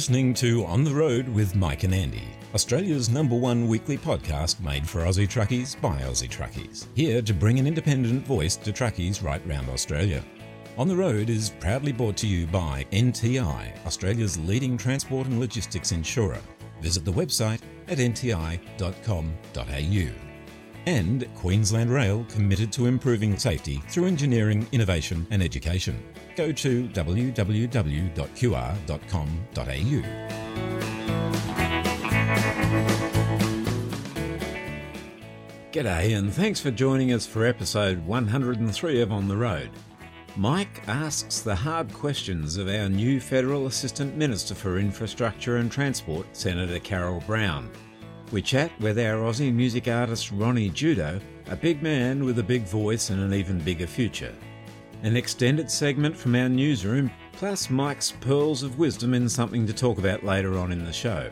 listening to On the Road with Mike and Andy, Australia's number one weekly podcast made for Aussie truckies by Aussie truckies. Here to bring an independent voice to truckies right round Australia. On the Road is proudly brought to you by NTI, Australia's leading transport and logistics insurer. Visit the website at nti.com.au. And Queensland Rail committed to improving safety through engineering, innovation and education. Go to www.qr.com.au. G'day, and thanks for joining us for episode 103 of On the Road. Mike asks the hard questions of our new Federal Assistant Minister for Infrastructure and Transport, Senator Carol Brown. We chat with our Aussie music artist Ronnie Judo, a big man with a big voice and an even bigger future. An extended segment from our newsroom, plus Mike's pearls of wisdom and something to talk about later on in the show.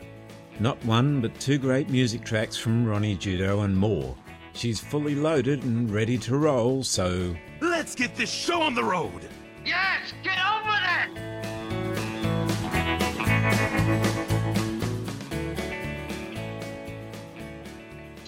Not one, but two great music tracks from Ronnie Judo and more. She's fully loaded and ready to roll, so. Let's get this show on the road! Yes, get on with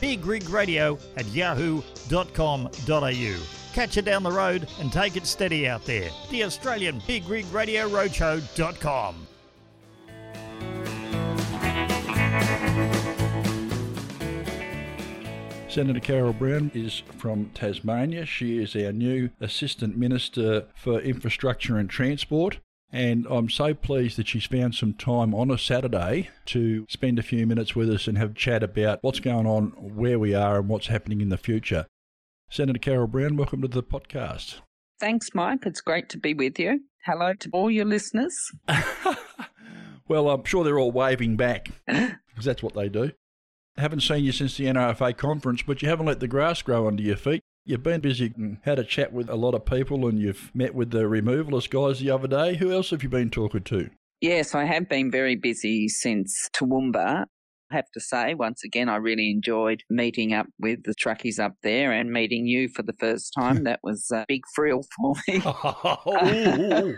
bigrigradio at yahoo.com.au. Catch you down the road and take it steady out there. The Australian Big Rig Radio Roadshow.com. Senator Carol Brown is from Tasmania. She is our new Assistant Minister for Infrastructure and Transport. And I'm so pleased that she's found some time on a Saturday to spend a few minutes with us and have a chat about what's going on, where we are, and what's happening in the future. Senator Carol Brown, welcome to the podcast. Thanks, Mike. It's great to be with you. Hello to all your listeners. well, I'm sure they're all waving back because that's what they do. I haven't seen you since the NRFA conference, but you haven't let the grass grow under your feet. You've been busy and had a chat with a lot of people, and you've met with the removalist guys the other day. Who else have you been talking to? Yes, I have been very busy since Toowoomba. I have to say, once again, I really enjoyed meeting up with the truckies up there and meeting you for the first time. that was a big thrill for me. oh,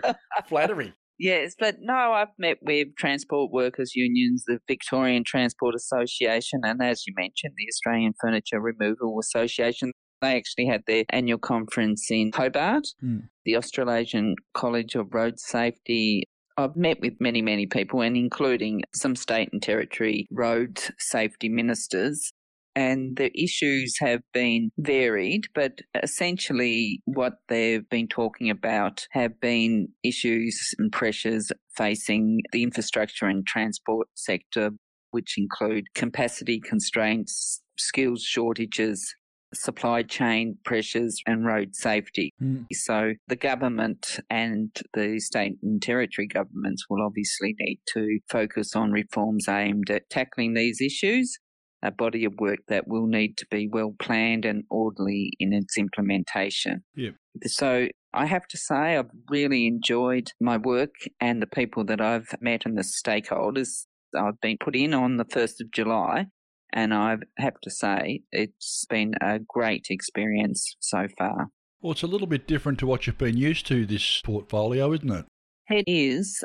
flattery. Yes, but no, I've met with transport workers unions, the Victorian Transport Association, and as you mentioned, the Australian Furniture Removal Association. They actually had their annual conference in Hobart, mm. the Australasian College of Road Safety. I've met with many, many people, and including some state and territory road safety ministers and the issues have been varied, but essentially what they've been talking about have been issues and pressures facing the infrastructure and transport sector, which include capacity constraints, skills shortages, supply chain pressures and road safety. Mm. So the government and the state and territory governments will obviously need to focus on reforms aimed at tackling these issues a body of work that will need to be well planned and orderly in its implementation. Yep. So I have to say, I've really enjoyed my work and the people that I've met and the stakeholders. I've been put in on the 1st of July, and I have to say, it's been a great experience so far. Well, it's a little bit different to what you've been used to, this portfolio, isn't it? It is.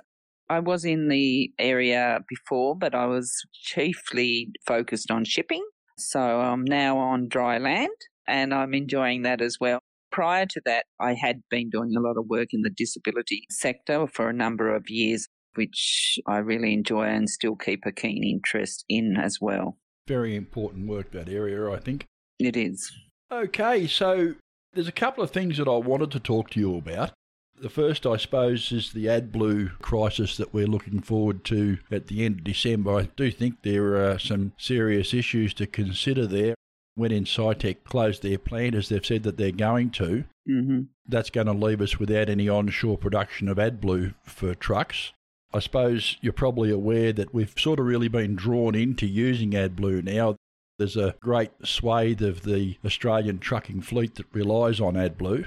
I was in the area before, but I was chiefly focused on shipping. So I'm now on dry land and I'm enjoying that as well. Prior to that, I had been doing a lot of work in the disability sector for a number of years, which I really enjoy and still keep a keen interest in as well. Very important work, that area, I think. It is. Okay, so there's a couple of things that I wanted to talk to you about. The first, I suppose, is the AdBlue crisis that we're looking forward to at the end of December. I do think there are some serious issues to consider there. When Incitec closed their plant, as they've said that they're going to, mm-hmm. that's going to leave us without any onshore production of AdBlue for trucks. I suppose you're probably aware that we've sort of really been drawn into using AdBlue now. There's a great swathe of the Australian trucking fleet that relies on AdBlue.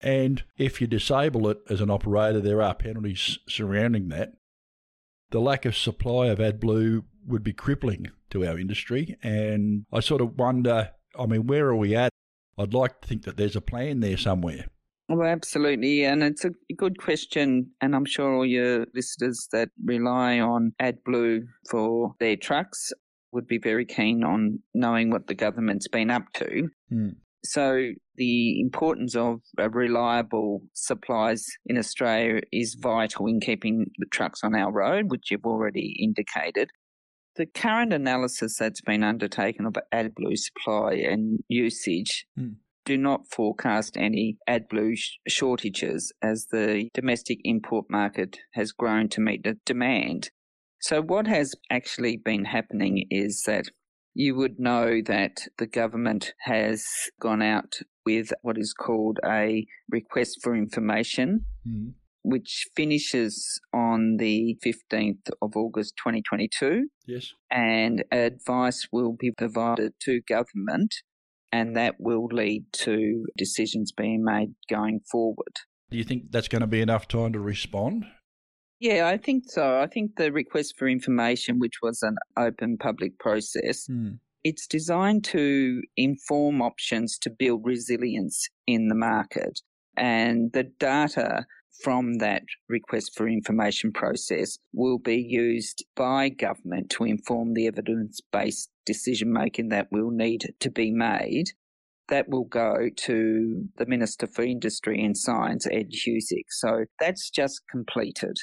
And if you disable it as an operator, there are penalties surrounding that. The lack of supply of AdBlue would be crippling to our industry. And I sort of wonder I mean, where are we at? I'd like to think that there's a plan there somewhere. Well, oh, absolutely. And it's a good question. And I'm sure all your listeners that rely on AdBlue for their trucks would be very keen on knowing what the government's been up to. Mm. So, the importance of reliable supplies in Australia is vital in keeping the trucks on our road, which you've already indicated. The current analysis that's been undertaken of AdBlue supply and usage mm. Do not forecast any AdBlue sh- shortages as the domestic import market has grown to meet the demand. So, what has actually been happening is that you would know that the government has gone out with what is called a request for information. Mm which finishes on the 15th of August 2022. Yes. And advice will be provided to government, and that will lead to decisions being made going forward. Do you think that's going to be enough time to respond? Yeah, I think so. I think the request for information, which was an open public process, mm. it's designed to inform options to build resilience in the market. And the data from that request for information process will be used by government to inform the evidence based decision making that will need to be made. That will go to the Minister for Industry and Science, Ed Husic. So that's just completed.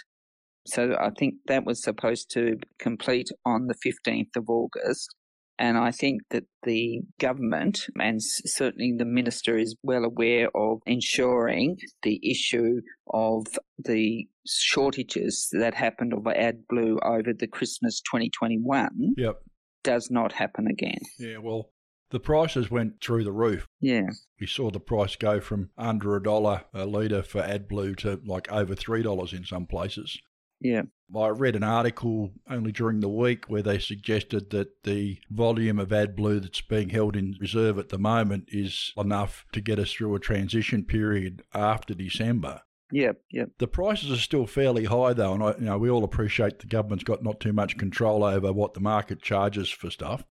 So I think that was supposed to complete on the 15th of August. And I think that the government and certainly the minister is well aware of ensuring the issue of the shortages that happened of AdBlue over the Christmas 2021 yep. does not happen again. Yeah, well, the prices went through the roof. Yeah. We saw the price go from under a dollar a litre for AdBlue to like over $3 in some places. Yeah. I read an article only during the week where they suggested that the volume of AdBlue that's being held in reserve at the moment is enough to get us through a transition period after December. Yep, yep. The prices are still fairly high though, and I, you know we all appreciate the government's got not too much control over what the market charges for stuff,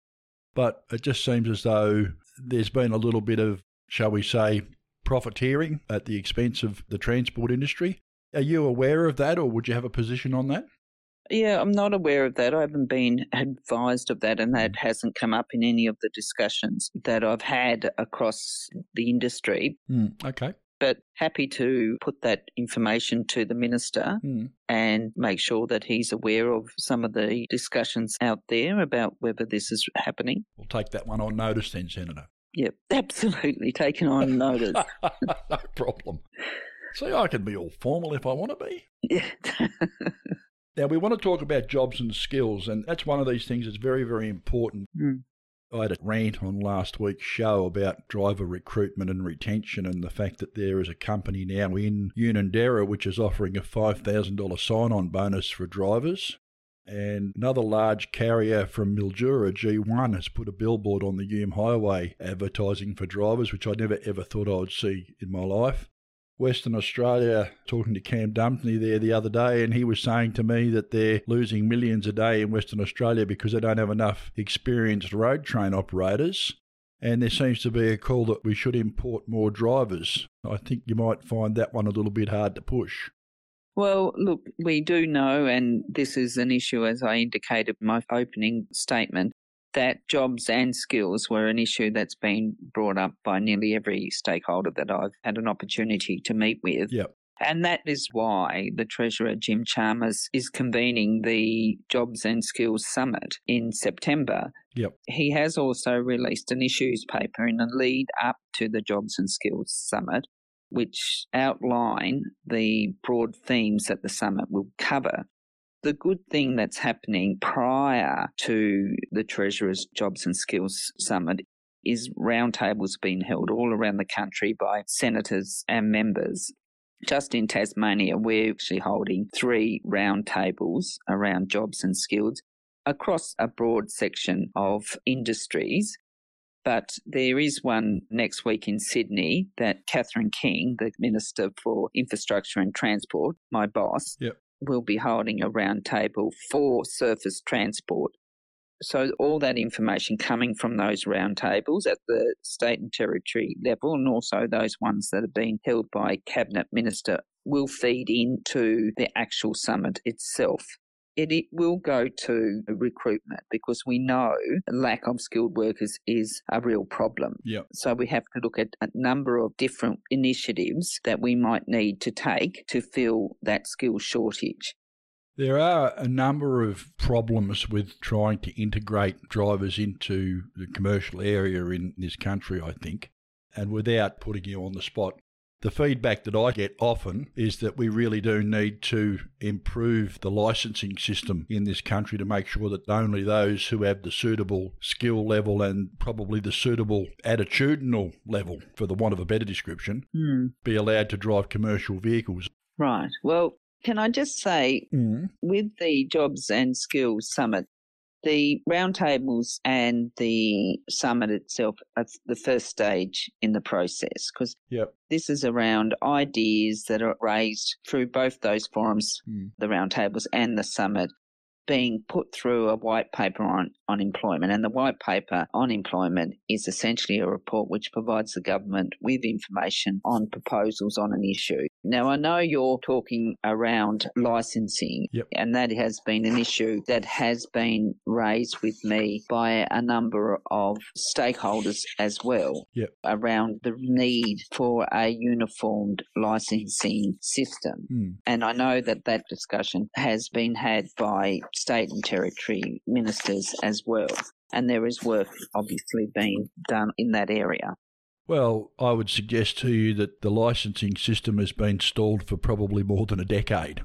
but it just seems as though there's been a little bit of, shall we say, profiteering at the expense of the transport industry. Are you aware of that, or would you have a position on that? Yeah, I'm not aware of that. I haven't been advised of that, and that hasn't come up in any of the discussions that I've had across the industry. Mm, okay. But happy to put that information to the minister mm. and make sure that he's aware of some of the discussions out there about whether this is happening. We'll take that one on notice then, Senator. Yep, absolutely taken on notice. no problem. See, I can be all formal if I want to be. Yeah. now, we want to talk about jobs and skills, and that's one of these things that's very, very important. Mm. I had a rant on last week's show about driver recruitment and retention and the fact that there is a company now in Unanderra which is offering a $5,000 sign on bonus for drivers. And another large carrier from Mildura, G1, has put a billboard on the Hume Highway advertising for drivers, which I never ever thought I would see in my life. Western Australia, talking to Cam Dumesny there the other day, and he was saying to me that they're losing millions a day in Western Australia because they don't have enough experienced road train operators. And there seems to be a call that we should import more drivers. I think you might find that one a little bit hard to push. Well, look, we do know, and this is an issue as I indicated in my opening statement, that jobs and skills were an issue that's been brought up by nearly every stakeholder that I've had an opportunity to meet with. Yep. And that is why the Treasurer, Jim Chalmers, is convening the Jobs and Skills Summit in September. Yep. He has also released an issues paper in the lead up to the Jobs and Skills Summit, which outline the broad themes that the summit will cover. The good thing that's happening prior to the Treasurer's Jobs and Skills Summit is roundtables being held all around the country by senators and members. just in Tasmania, we're actually holding three roundtables around jobs and skills across a broad section of industries. But there is one next week in Sydney that Catherine King, the Minister for Infrastructure and Transport, my boss, Yep. Will be holding a roundtable for surface transport. So, all that information coming from those roundtables at the state and territory level, and also those ones that have been held by Cabinet Minister, will feed into the actual summit itself. It, it will go to recruitment because we know lack of skilled workers is a real problem. Yep. So we have to look at a number of different initiatives that we might need to take to fill that skill shortage. There are a number of problems with trying to integrate drivers into the commercial area in this country, I think. And without putting you on the spot, the feedback that I get often is that we really do need to improve the licensing system in this country to make sure that only those who have the suitable skill level and probably the suitable attitudinal level, for the want of a better description, Hmm. be allowed to drive commercial vehicles. Right. Well, can I just say, with the Jobs and Skills Summit, the roundtables and the summit itself are the first stage in the process because Yep. this is around ideas that are raised through both those forums, Mm. the roundtables and the summit, being put through a white paper on, on employment. And the white paper on employment is essentially a report which provides the government with information on proposals on an issue. Now, I know you're talking around licensing, Yep. and that has been an issue that has been raised with me by a number of stakeholders as well Yep. around the need for a uniformed licensing system. Mm. And I know that that discussion has been had by state and territory ministers as well. And there is work obviously being done in that area. Well, I would suggest to you that the licensing system has been stalled for probably more than a decade,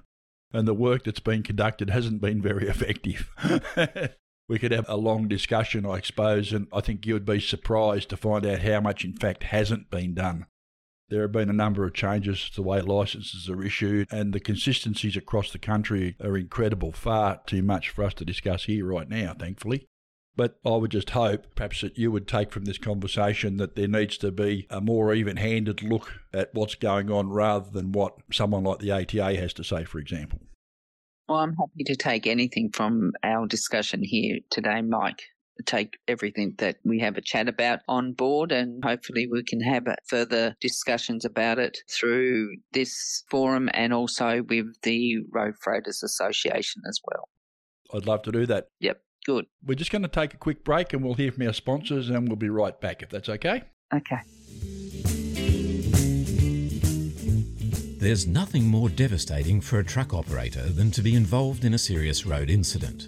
and the work that's been conducted hasn't been very effective. we could have a long discussion, I suppose, and I think you would be surprised to find out how much, in fact, hasn't been done. There have been a number of changes to the way licences are issued, and the consistencies across the country are incredible, far too much for us to discuss here right now, thankfully. But I would just hope, perhaps, that you would take from this conversation that there needs to be a more even handed look at what's going on rather than what someone like the ATA has to say, for example. Well, I'm happy to take anything from our discussion here today, Mike. Take everything that we have a chat about on board, and hopefully, we can have further discussions about it through this forum and also with the Road Freighters Association as well. I'd love to do that. Yep, good. We're just going to take a quick break and we'll hear from our sponsors and we'll be right back if that's okay. Okay. There's nothing more devastating for a truck operator than to be involved in a serious road incident.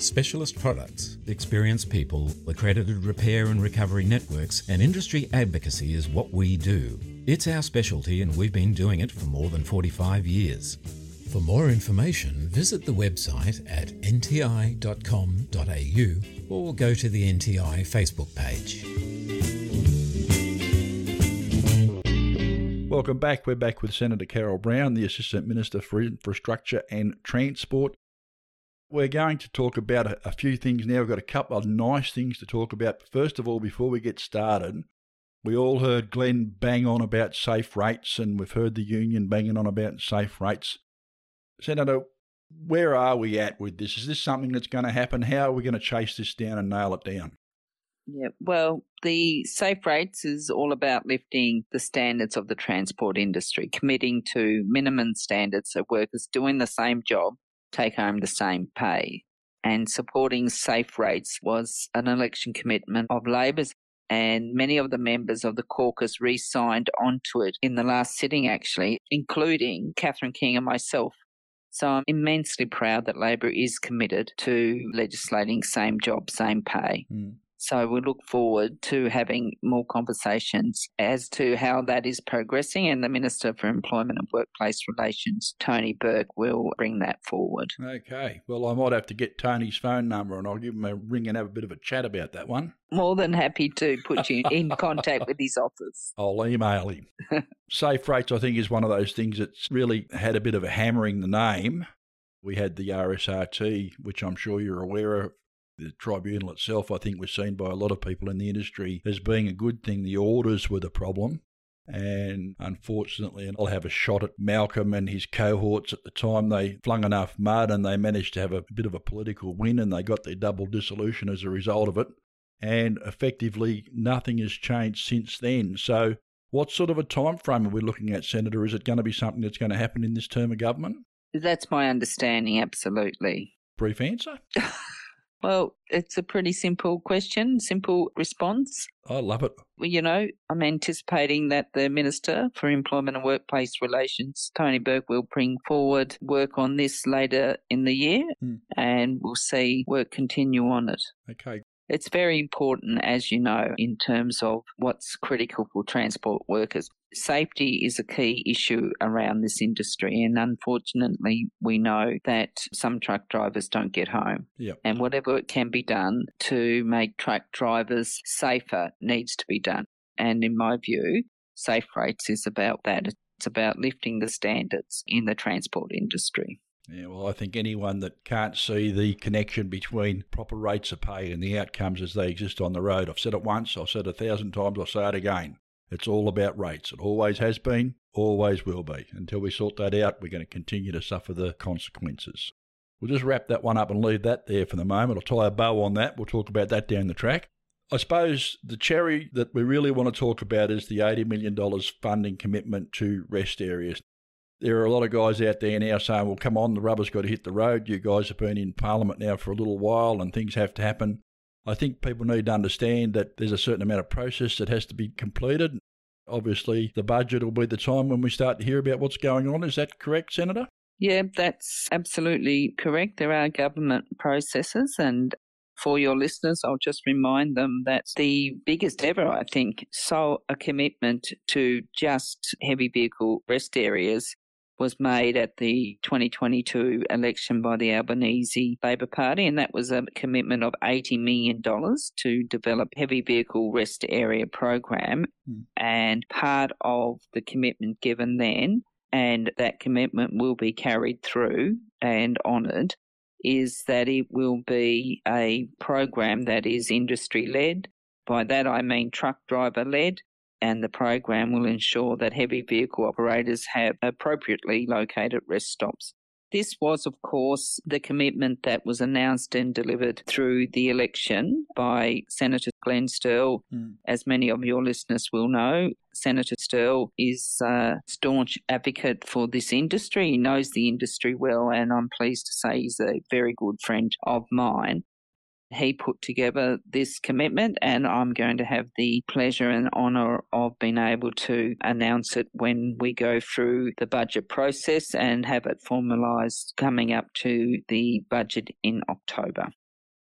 Specialist products, experienced people, accredited repair and recovery networks, and industry advocacy is what we do. It's our specialty, and we've been doing it for more than 45 years. For more information, visit the website at nti.com.au or go to the NTI Facebook page. Welcome back. We're back with Senator Carol Brown, the Assistant Minister for Infrastructure and Transport. We're going to talk about a, a few things now. We've got a couple of nice things to talk about. First of all, before we get started, we all heard Glenn bang on about safe rates, and we've heard the union banging on about safe rates. Senator, where are we at with this? Is this something that's going to happen? How are we going to chase this down and nail it down? Yeah, well, the safe rates is all about lifting the standards of the transport industry, committing to minimum standards of workers doing the same job take home the same pay. And supporting safe rates was an election commitment of Labor's, and many of the members of the caucus re signed onto it in the last sitting, actually, including Catherine King and myself. So I'm immensely proud that Labor is committed to legislating same job, same pay. Mm. So we look forward to having more conversations as to how that is progressing, and the Minister for Employment and Workplace Relations, Tony Burke, will bring that forward. Okay. Well, I might have to get Tony's phone number and I'll give him a ring and have a bit of a chat about that one. More than happy to put you in contact with his office. I'll email him. Safe rates, I think, is one of those things that's really had a bit of a hammering the name. We had the RSRT, which I'm sure you're aware of. The tribunal itself, I think, was seen by a lot of people in the industry as being a good thing. The orders were the problem. And unfortunately, and I'll have a shot at Malcolm and his cohorts at the time. They flung enough mud and they managed to have a bit of a political win and they got their double dissolution as a result of it. And effectively, nothing has changed since then. So, what sort of a time frame are we looking at, Senator? Is it going to be something that's going to happen in this term of government? That's my understanding, absolutely. Brief answer. Well, it's a pretty simple question, simple response. I love it. Well, you know, I'm anticipating that the Minister for Employment and Workplace Relations, Tony Burke, will bring forward work on this later in the year Hmm. and we'll see work continue on it. Okay. It's very important, as you know, in terms of what's critical for transport workers. Safety is a key issue around this industry, and unfortunately, we know that some truck drivers don't get home. Yep. And whatever it can be done to make truck drivers safer needs to be done. And in my view, Safe Rates is about that. It's about lifting the standards in the transport industry. Yeah, well, I think anyone that can't see the connection between proper rates of pay and the outcomes as they exist on the road, I've said it once, I've said it a thousand times, I'll say it again. It's all about rates. It always has been, always will be. Until we sort that out, we're going to continue to suffer the consequences. We'll just wrap that one up and leave that there for the moment. I'll tie a bow on that. We'll talk about that down the track. I suppose the cherry that we really want to talk about is the $80 million funding commitment to rest areas. There are a lot of guys out there now saying, well, come on, the rubber's got to hit the road. You guys have been in Parliament now for a little while and things have to happen. I think people need to understand that there's a certain amount of process that has to be completed. Obviously, the budget will be the time when we start to hear about what's going on. Is that correct, Senator? Yeah, that's absolutely correct. There are government processes, and for your listeners, I'll just remind them that the biggest ever, I think, saw a commitment to just heavy vehicle rest areas was made at the 2022 election by the Albanese Labor Party, and that was a commitment of $80 million to develop heavy vehicle rest area program. Hmm. And part of the commitment given then, and that commitment will be carried through and honoured, is that it will be a program that is industry led. By that I mean truck driver led, and the program will ensure that heavy vehicle operators have appropriately located rest stops. This was, of course, the commitment that was announced and delivered through the election by Senator Glenn Sterle. Mm. As many of your listeners will know, Senator Sterle is a staunch advocate for this industry. He knows the industry well, and I'm pleased to say he's a very good friend of mine. He put together this commitment, and I'm going to have the pleasure and honour of being able to announce it when we go through the budget process and have it formalised coming up to the budget in October.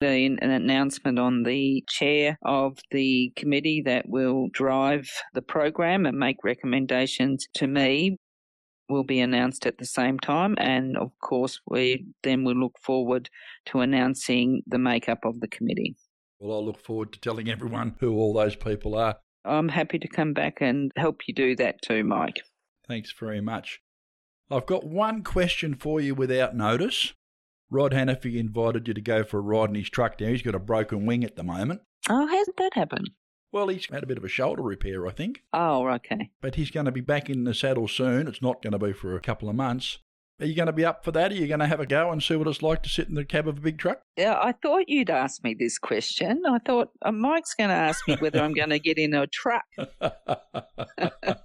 An announcement on the chair of the committee that will drive the program and make recommendations to me will be announced at the same time. And of course, we then will look forward to announcing the makeup of the committee. Well, I look forward to telling everyone who all those people are. I'm happy to come back and help you do that too, Mike. Thanks very much. I've got one question for you without notice. Rod Hannifey invited you to go for a ride in his truck now. He's got a broken wing at the moment. Oh, how did that happen? Well, he's had a bit of a shoulder repair, I think. Oh, okay. But he's going to be back in the saddle soon. It's not going to be for a couple of months. Are you going to be up for that? Are you going to have a go and see what it's like to sit in the cab of a big truck? Yeah, I thought you'd ask me this question. I thought uh, Mike's going to ask me whether I'm going to get in a truck.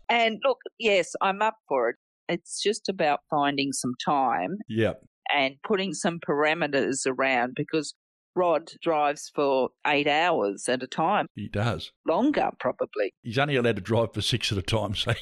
and look, yes, I'm up for it. It's just about finding some time yep. and putting some parameters around because Rod drives for eight hours at a time, He does. longer probably. He's only allowed to drive for six at a time, so.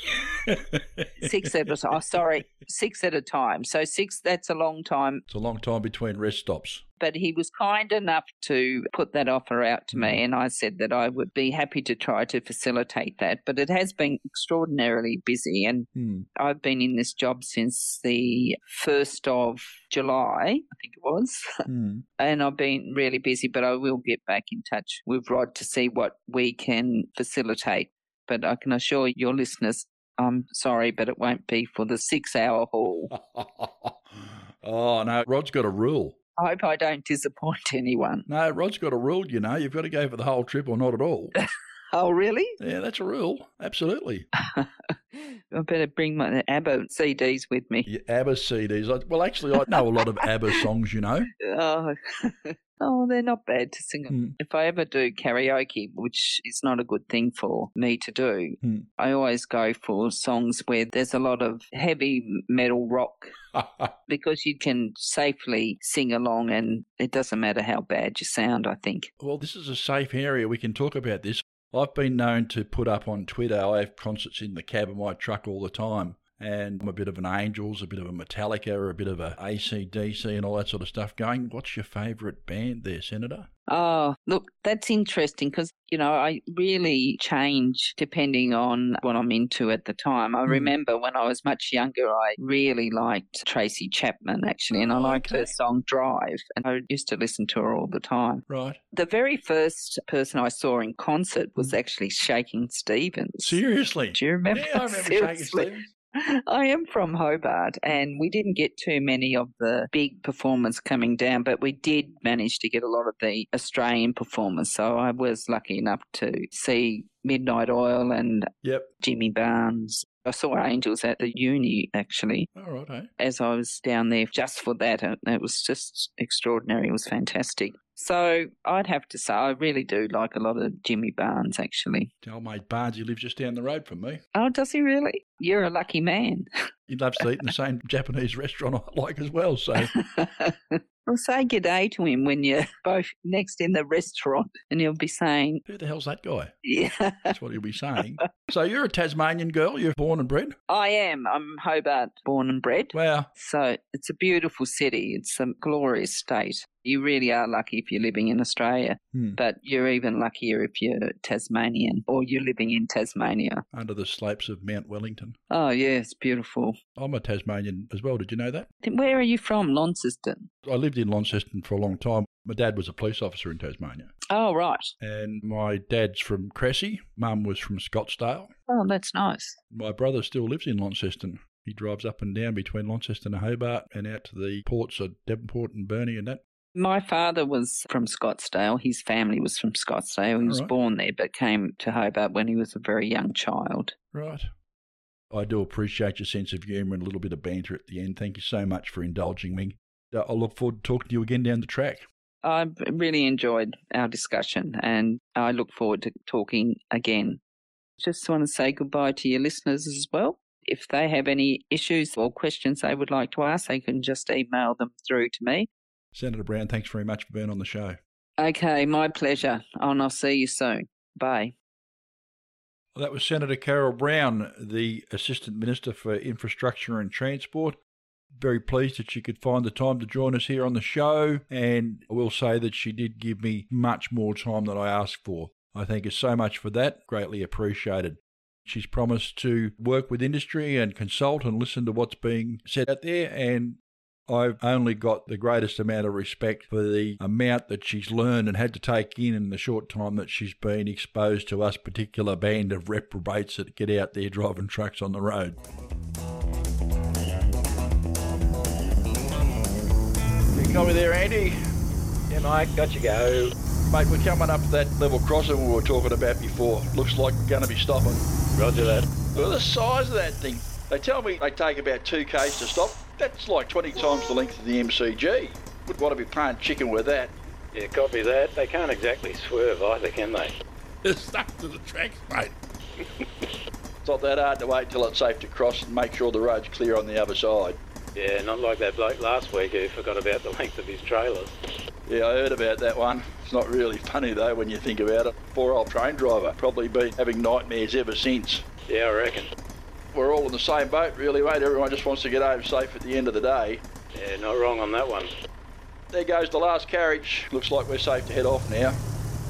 Six at a time. Oh, sorry, six at a time. So six, that's a long time. It's a long time between rest stops. But he was kind enough to put that offer out to me, and I said that I would be happy to try to facilitate that. But it has been extraordinarily busy, and Hmm. I've been in this job since the 1st of July, I think it was. Hmm. and I've been really busy, but I will get back in touch with Rod to see what we can facilitate. But I can assure your listeners, I'm sorry, but it won't be for the six hour haul. oh, no. Rod's got a rule. I hope I don't disappoint anyone. No, Rod's got a rule, you know. You've got to go for the whole trip or not at all. Oh, really? yeah, that's a rule. Absolutely. I better bring my ABBA CDs with me. Your ABBA CDs. I- Well, actually, I know a lot of ABBA songs, you know. Oh. oh, they're not bad to sing. Hmm. If I ever do karaoke, which is not a good thing for me to do, Hmm. I always go for songs where there's a lot of heavy metal rock because you can safely sing along and it doesn't matter how bad you sound, I think. Well, this is a safe area. We can talk about this. I've been known to put up on Twitter. I have concerts in the cab of my truck all the time. And I'm a bit of an Angels, a bit of a Metallica, a bit of a ACDC and all that sort of stuff going. What's your favourite band there, Senator? Oh, look, that's interesting because, you know, I really change depending on what I'm into at the time. I Mm. remember when I was much younger, I really liked Tracy Chapman, actually, and I Oh, liked her song Drive, and I used to listen to her all the time. Right. The very first person I saw in concert was Mm. actually Shakin' Stevens. Seriously? Do you remember? Yeah, I remember Shaking Seriously. Stevens. I am from Hobart, and we didn't get too many of the big performers coming down, but we did manage to get a lot of the Australian performers. So I was lucky enough to see Midnight Oil and Yep. Jimmy Barnes. I saw Angels at the uni actually All right, eh? as I was down there just for that. It was just extraordinary. It was fantastic. So I'd have to say I really do like a lot of Jimmy Barnes actually. Tell mate Barnes he lives just down the road from me. Oh, does he really? You're a lucky man. He loves to eat in the same Japanese restaurant I like as well. So well, say good day to him when you're both next in the restaurant, and he'll be saying, who the hell's that guy? "Yeah, That's what he'll be saying. so you're a Tasmanian girl. You're born and bred. I am. I'm Hobart born and bred." Wow. So it's a beautiful city. It's a glorious state. You really are lucky if you're living in Australia, Hmm. but you're even luckier if you're Tasmanian or you're living in Tasmania. Under the slopes of Mount Wellington. Oh, yeah, it's beautiful. I'm a Tasmanian as well. Did you know that? Where are you from? Launceston. I lived in Launceston for a long time. My dad was a police officer in Tasmania. Oh, right. And my dad's from Cressy. Mum was from Scottsdale. Oh, that's nice. My brother still lives in Launceston. He drives up and down between Launceston and Hobart and out to the ports of Devonport and Burnie and that. My father was from Scottsdale. His family was from Scottsdale. He was Alright. born there, but came to Hobart when he was a very young child. Right. I do appreciate your sense of humour and a little bit of banter at the end. Thank you so much for indulging me. Uh, I look forward to talking to you again down the track. I really enjoyed our discussion and I look forward to talking again. Just want to say goodbye to your listeners as well. If they have any issues or questions they would like to ask, they can just email them through to me. Senator Brown, thanks very much for being on the show. Okay, my pleasure. And I'll see you soon. Bye. Well, that was Senator Carol Brown, the Assistant Minister for Infrastructure and Transport. Very pleased that she could find the time to join us here on the show, and I will say that she did give me much more time than I asked for. I thank her so much for that, greatly appreciated. She's promised to work with industry and consult and listen to what's being said out there, and I've only got the greatest amount of respect for the amount that she's learned and had to take in in the short time that she's been exposed to us particular band of reprobates that get out there driving trucks on the road. You got me there, Andy? Yeah, mate, got you go. Mate, we're coming up to that level crossing we were talking about before. Looks like we're going to be stopping. Roger that. Look at the size of that thing. They tell me they take about two k's to stop. That's like 20 times the length of the MCG. Would want to be playing chicken with that. Yeah, copy that. They can't exactly swerve either, can they? It's stuck to the tracks, mate. it's not that hard to wait till it's safe to cross and make sure the road's clear on the other side. Yeah, not like that bloke last week who forgot about the length of his trailers. Yeah, I heard about that one. It's not really funny though when you think about it. Poor old train driver, probably been having nightmares ever since. Yeah, I reckon. We're all in the same boat, really, mate. Everyone just wants to get home safe at the end of the day. Yeah, not wrong on that one. There goes the last carriage. Looks like we're safe to head off now.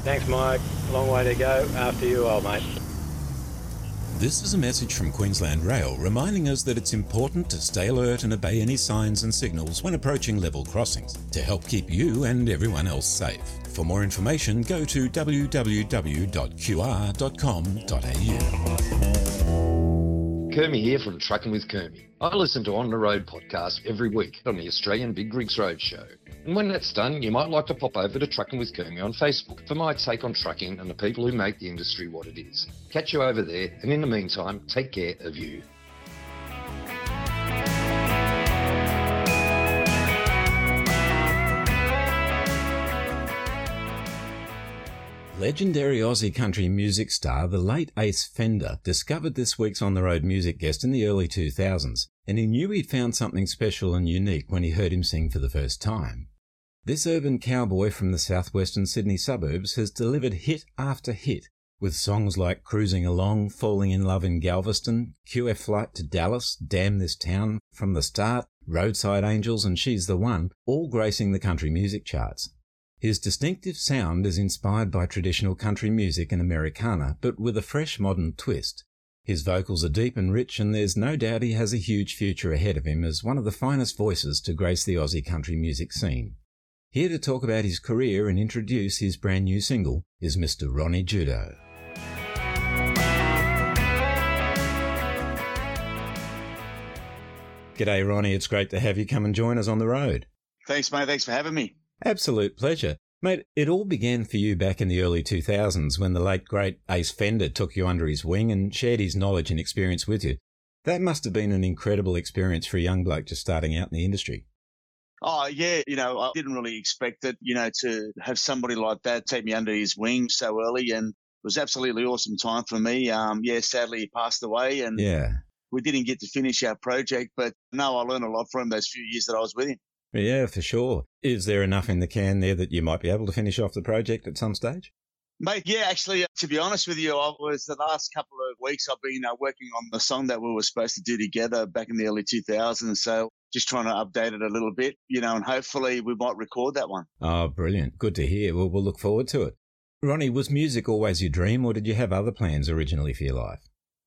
Thanks, Mike. Long way to go. After you, old mate. This is a message from Queensland Rail reminding us that it's important to stay alert and obey any signs and signals when approaching level crossings to help keep you and everyone else safe. For more information, go to www.qr.com.au. Kermie here from Trucking with Kermie. I listen to On the Road podcast every week on the Australian Big Rigs Road Show. And when that's done, you might like to pop over to Trucking with Kermie on Facebook for my take on trucking and the people who make the industry what it is. Catch you over there, and in the meantime, take care of you. Legendary Aussie country music star, the late Ace Fender, discovered this week's On the Road music guest in the early 2000s, and he knew he'd found something special and unique when he heard him sing for the first time. This urban cowboy from the southwestern Sydney suburbs has delivered hit after hit with songs like Cruising Along, Falling in Love in Galveston, QF Flight to Dallas, Damn This Town, From the Start, Roadside Angels, and She's the One, all gracing the country music charts. His distinctive sound is inspired by traditional country music and Americana, but with a fresh modern twist. His vocals are deep and rich, and there's no doubt he has a huge future ahead of him as one of the finest voices to grace the Aussie country music scene. Here to talk about his career and introduce his brand new single is Mr. Ronnie Judo. G'day, Ronnie. It's great to have you come and join us on the road. Thanks, mate. Thanks for having me. Absolute pleasure. Mate, it all began for you back in the early 2000s when the late great Ace Fender took you under his wing and shared his knowledge and experience with you. That must have been an incredible experience for a young bloke just starting out in the industry. Oh, yeah. You know, I didn't really expect it, you know, to have somebody like that take me under his wing so early. And it was absolutely awesome time for me. Um, yeah, sadly, he passed away and Yeah. we didn't get to finish our project. But no, I learned a lot from those few years that I was with him. Yeah, for sure. Is there enough in the can there that you might be able to finish off the project at some stage? Mate, yeah, actually, uh, to be honest with you, I was the last couple of weeks I've been uh, working on the song that we were supposed to do together back in the early 2000s. So just trying to update it a little bit, you know, and hopefully we might record that one. Oh, brilliant. Good to hear. Well, we'll look forward to it. Ronnie, was music always your dream or did you have other plans originally for your life?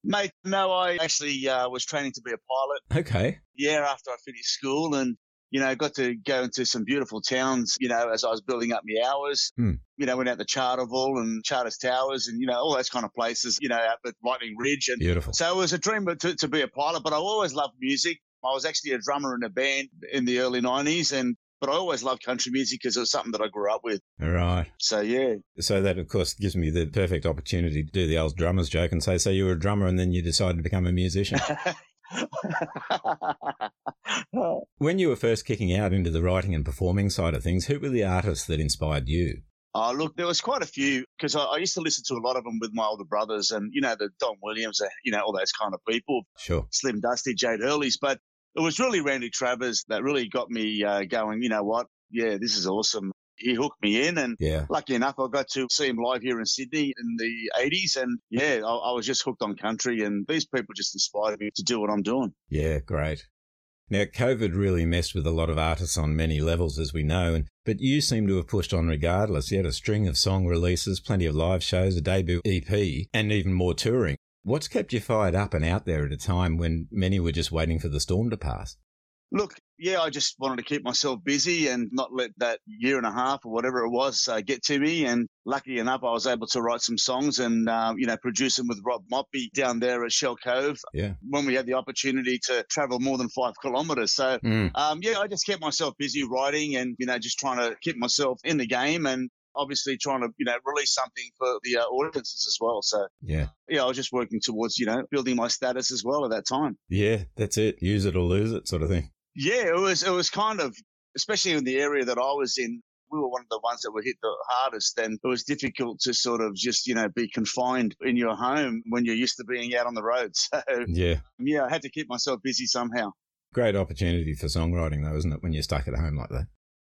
Mate, no, I actually uh, was training to be a pilot. Okay. Yeah, after I finished school and, you know, got to go into some beautiful towns, you know, as I was building up my hours. Hmm. You know, went out to Charleville and Charters Towers and, you know, all those kind of places, you know, out at Lightning Ridge. And Beautiful. so it was a dream to, to be a pilot, but I always loved music. I was actually a drummer in a band in the early 90s and but I always loved country music because it was something that I grew up with. All right. So yeah, So that, of course, gives me the perfect opportunity to do the old drummer's joke and say, so you were a drummer and then you decided to become a musician. when you were first kicking out into the writing and performing side of things, who were the artists that inspired you? Oh, look, there was quite a few because I, I used to listen to a lot of them with my older brothers and, you know, the Don Williams, you know, all those kind of people, Sure. Slim Dusty, Jade Hurley's. But it was really Randy Travis that really got me uh, going, you know what? Yeah, this is awesome. He hooked me in and Yeah. lucky enough, I got to see him live here in Sydney in the 80s. And yeah, I, I was just hooked on country and these people just inspired me to do what I'm doing. Yeah, great. Now, COVID really messed with a lot of artists on many levels, as we know, and but you seem to have pushed on regardless. You had a string of song releases, plenty of live shows, a debut EP, and even more touring. What's kept you fired up and out there at a time when many were just waiting for the storm to pass? Look, yeah, I just wanted to keep myself busy and not let that year and a half or whatever it was uh, get to me. And lucky enough, I was able to write some songs and, um, you know, produce them with Rob Moppy down there at Shell Cove Yeah. when we had the opportunity to travel more than five kilometres. So, Mm. um, yeah, I just kept myself busy writing and, you know, just trying to keep myself in the game and obviously trying to, you know, release something for the uh, audiences as well. So, Yeah. yeah, I was just working towards, you know, building my status as well at that time. Yeah, that's it. Use it or lose it, sort of thing. Yeah, it was it was kind of especially in the area that I was in. We were one of the ones that were hit the hardest, and it was difficult to sort of just you know be confined in your home when you're used to being out on the road. So Yeah. yeah, I had to keep myself busy somehow. Great opportunity for songwriting, though, isn't it, when you're stuck at home like that?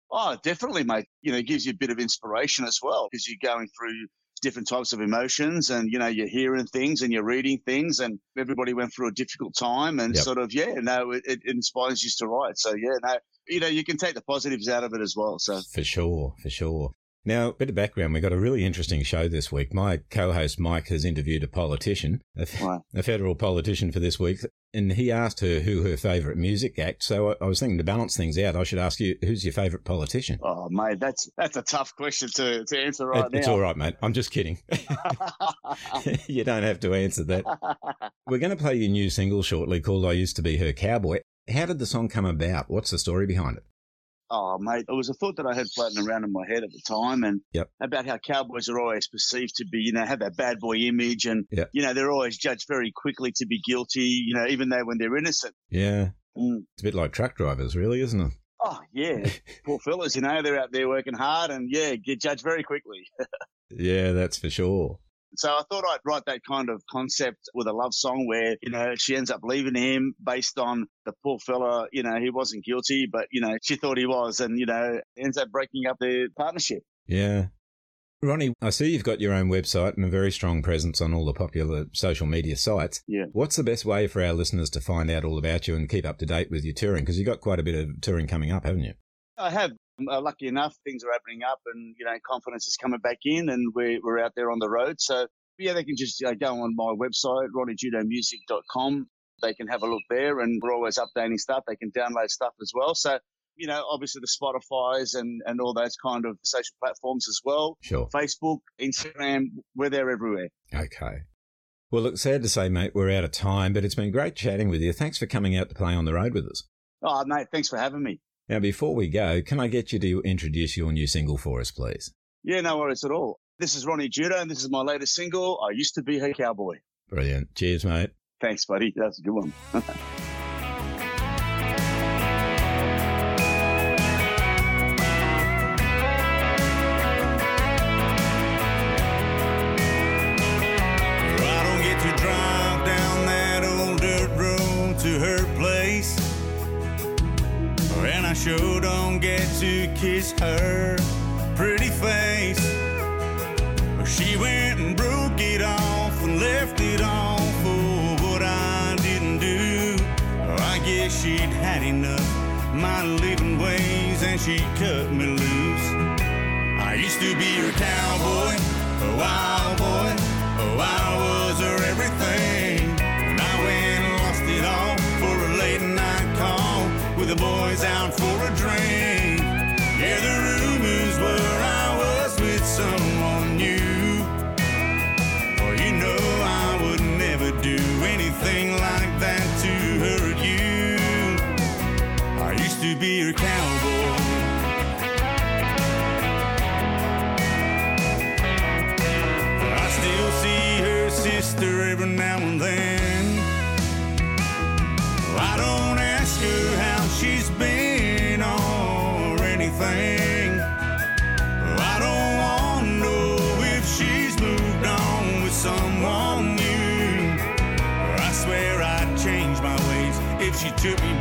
Oh, definitely, mate. You know, it gives you a bit of inspiration as well because you're going through different types of emotions and, you know, you're hearing things and you're reading things and everybody went through a difficult time and Yep. sort of, yeah, no, it, it inspires you to write. So, yeah, no, you know, you can take the positives out of it as well. So, For sure, for sure. Now, a bit of background. We've got a really interesting show this week. My co host Mike has interviewed a politician, a, f- Right. a federal politician for this week, and he asked her who her favourite music act. So I, I was thinking to balance things out, I should ask you, who's your favourite politician? oh, mate, that's that's a tough question to, to answer right It- now. it's all right, mate. I'm just kidding. you don't have to answer that. We're going to play your new single shortly called I Used to Be Her Cowboy. How did the song come about? What's the story behind it? Oh, mate, it was a thought that I had floating around in my head at the time, and Yep. about how cowboys are always perceived to be, you know, have that bad boy image, and Yep. you know they're always judged very quickly to be guilty, you know, even though when they're innocent. Yeah. Mm. It's a bit like truck drivers, really, isn't it? Oh yeah, poor fellas, you know, they're out there working hard, and yeah, get judged very quickly. Yeah, that's for sure. So I thought I'd write that kind of concept with a love song where, you know, she ends up leaving him based on the poor fella, you know, he wasn't guilty, but, you know, she thought he was and, you know, ends up breaking up their partnership. Yeah. Ronnie, I see you've got your own website and a very strong presence on all the popular social media sites. Yeah. What's the best way for our listeners to find out all about you and keep up to date with your touring? Because you've got quite a bit of touring coming up, haven't you? I have. Uh, lucky enough, things are opening up and, you know, confidence is coming back in and we're, we're out there on the road. So, yeah, they can just uh, go on my website, ronniejudomusic.com. They can have a look there and we're always updating stuff. They can download stuff as well. So, you know, obviously the Spotify's and, and all those kind of social platforms as well. Sure. Facebook, Instagram, we're there everywhere. Okay. Well, look, sad to say, mate, we're out of time, but it's been great chatting with you. Thanks for coming out to play on the road with us. Oh, mate, thanks for having me. Now, before we go, can I get you to introduce your new single for us, please? Yeah, no worries at all. This is Ronnie Judo and this is my latest single. I used to be her cowboy. Brilliant. Cheers, mate. Thanks, buddy. That's a good one. to kiss her pretty face. But she went and broke it off and left it all for what I didn't do. Oh, I guess she'd had enough my living ways and she cut me loose. I used to be her cowboy, a wild boy. Oh, I was her everything. And I went and lost it all for a late night call with the boys out for be her cowboy. I still see her sister every now and then. I don't ask her how she's been or anything. I don't want to know if she's moved on with someone new. I swear I'd change my ways if she took me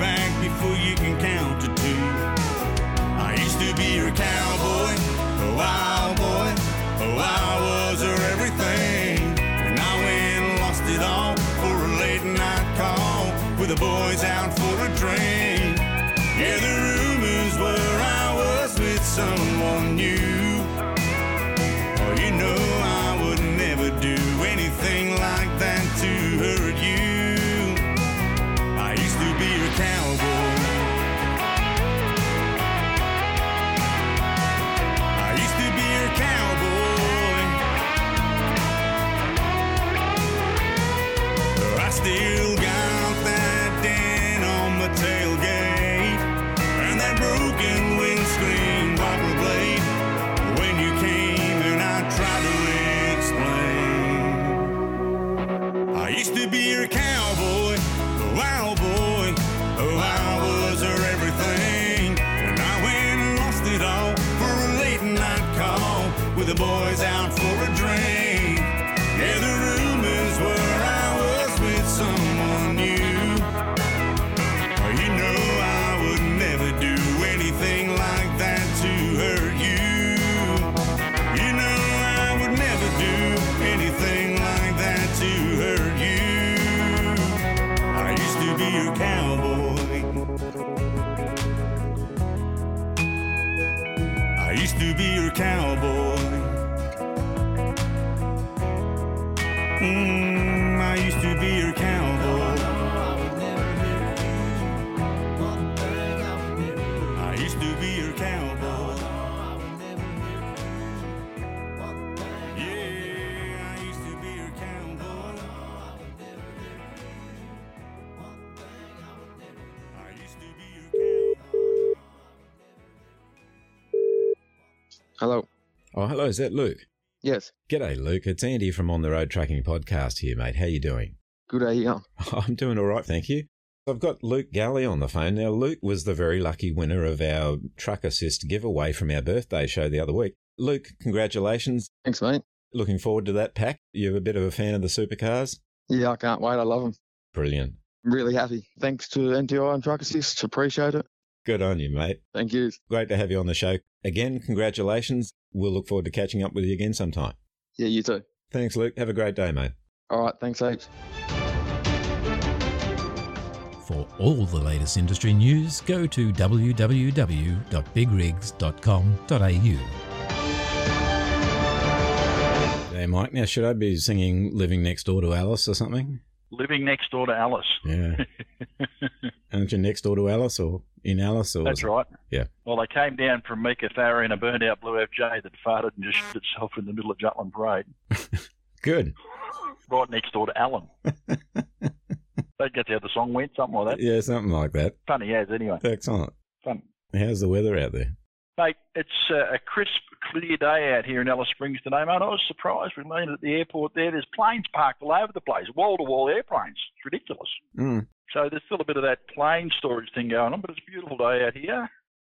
Mm, I used to be your cowboy. I used to be your cowboy. Yeah, I used to be your cowboy. I used to be your cowboy. Hello. Oh, hello, is that Luke? Yes. G'day, Luke. It's Andy from On the Road Trucking Podcast here, mate. How you doing? Good day, yeah. I'm doing all right, thank you. I've got Luke Galley on the phone. Now, Luke was the very lucky winner of our Truck Assist giveaway from our birthday show the other week. Luke, congratulations. Thanks, mate. Looking forward to that pack. You're a bit of a fan of the supercars? Yeah, I can't wait. I love them. Brilliant. Really happy. Thanks to NTI and Truck Assist. Appreciate it. Good on you, mate. Thank you. Great to have you on the show. Again, congratulations. We'll look forward to catching up with you again sometime. Yeah, you too. Thanks, Luke. Have a great day, mate. All right. Thanks, heaps. For all the latest industry news, go to www.bigrigs.com.au. Hey, Mike. Now, should I be singing Living Next Door to Alice or something? Living next door to Alice. Yeah. Aren't you next door to Alice or in Alice? Or That's right. Yeah. Well, they came down from Meekatharra in a burned out blue FJ that farted and just shit itself in the middle of Jutland Parade, Good. right next door to Alan. That's how the song went, something like that. Yeah, something like that. Funny as, anyway. Excellent. Fun. How's the weather out there? Mate, it's uh, a crisp, clear day out here in Alice Springs today, mate. I was surprised. We landed at the airport there. There's planes parked all over the place, wall to wall airplanes. It's ridiculous. Mm. So there's still a bit of that plane storage thing going on, but it's a beautiful day out here.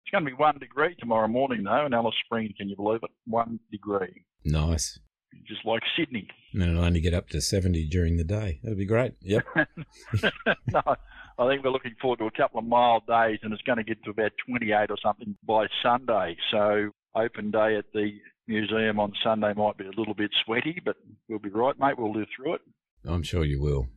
It's going to be one degree tomorrow morning, though, in Alice Springs. Can you believe it? One degree. Nice. Just like Sydney. And it'll only get up to 70 during the day. That'll be great. Yep. no, I think we're looking forward to a couple of mild days, and it's going to get to about 28 or something by Sunday. So open day at the museum on Sunday might be a little bit sweaty, but we'll be right, mate. We'll live through it. I'm sure you will.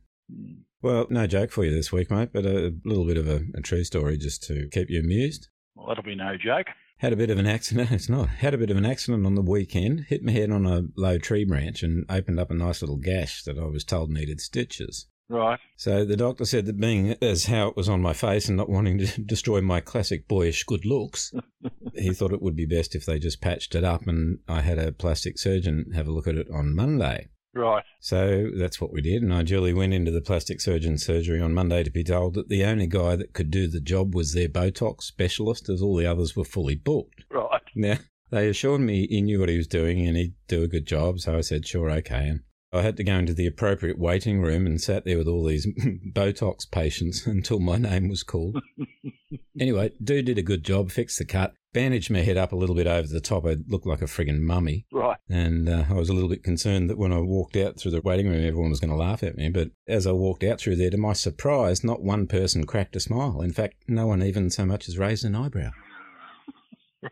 Well, no joke for you this week, mate, but a little bit of a, a true story just to keep you amused. Well, that'll be no joke. Had a bit of an accident. It's not. Had a bit of an accident on the weekend. Hit my head on a low tree branch and opened up a nice little gash that I was told needed stitches. Right. So the doctor said that being as how it was on my face and not wanting to destroy my classic boyish good looks, he thought it would be best if they just patched it up and I had a plastic surgeon have a look at it on Monday. Right. So that's what we did, and I duly went into the plastic surgeon's surgery on Monday to be told that the only guy that could do the job was their Botox specialist, as all the others were fully booked. Right. Now, they assured me he knew what he was doing and he'd do a good job, so I said, sure, okay. And I had to go into the appropriate waiting room and sat there with all these Botox patients until my name was called. anyway, dude did a good job, fixed the cut, bandaged my head up a little bit over the top. I looked like a friggin' mummy. Right. And uh, I was a little bit concerned that when I walked out through the waiting room, everyone was going to laugh at me. But as I walked out through there, to my surprise, not one person cracked a smile. In fact, no one even so much as raised an eyebrow.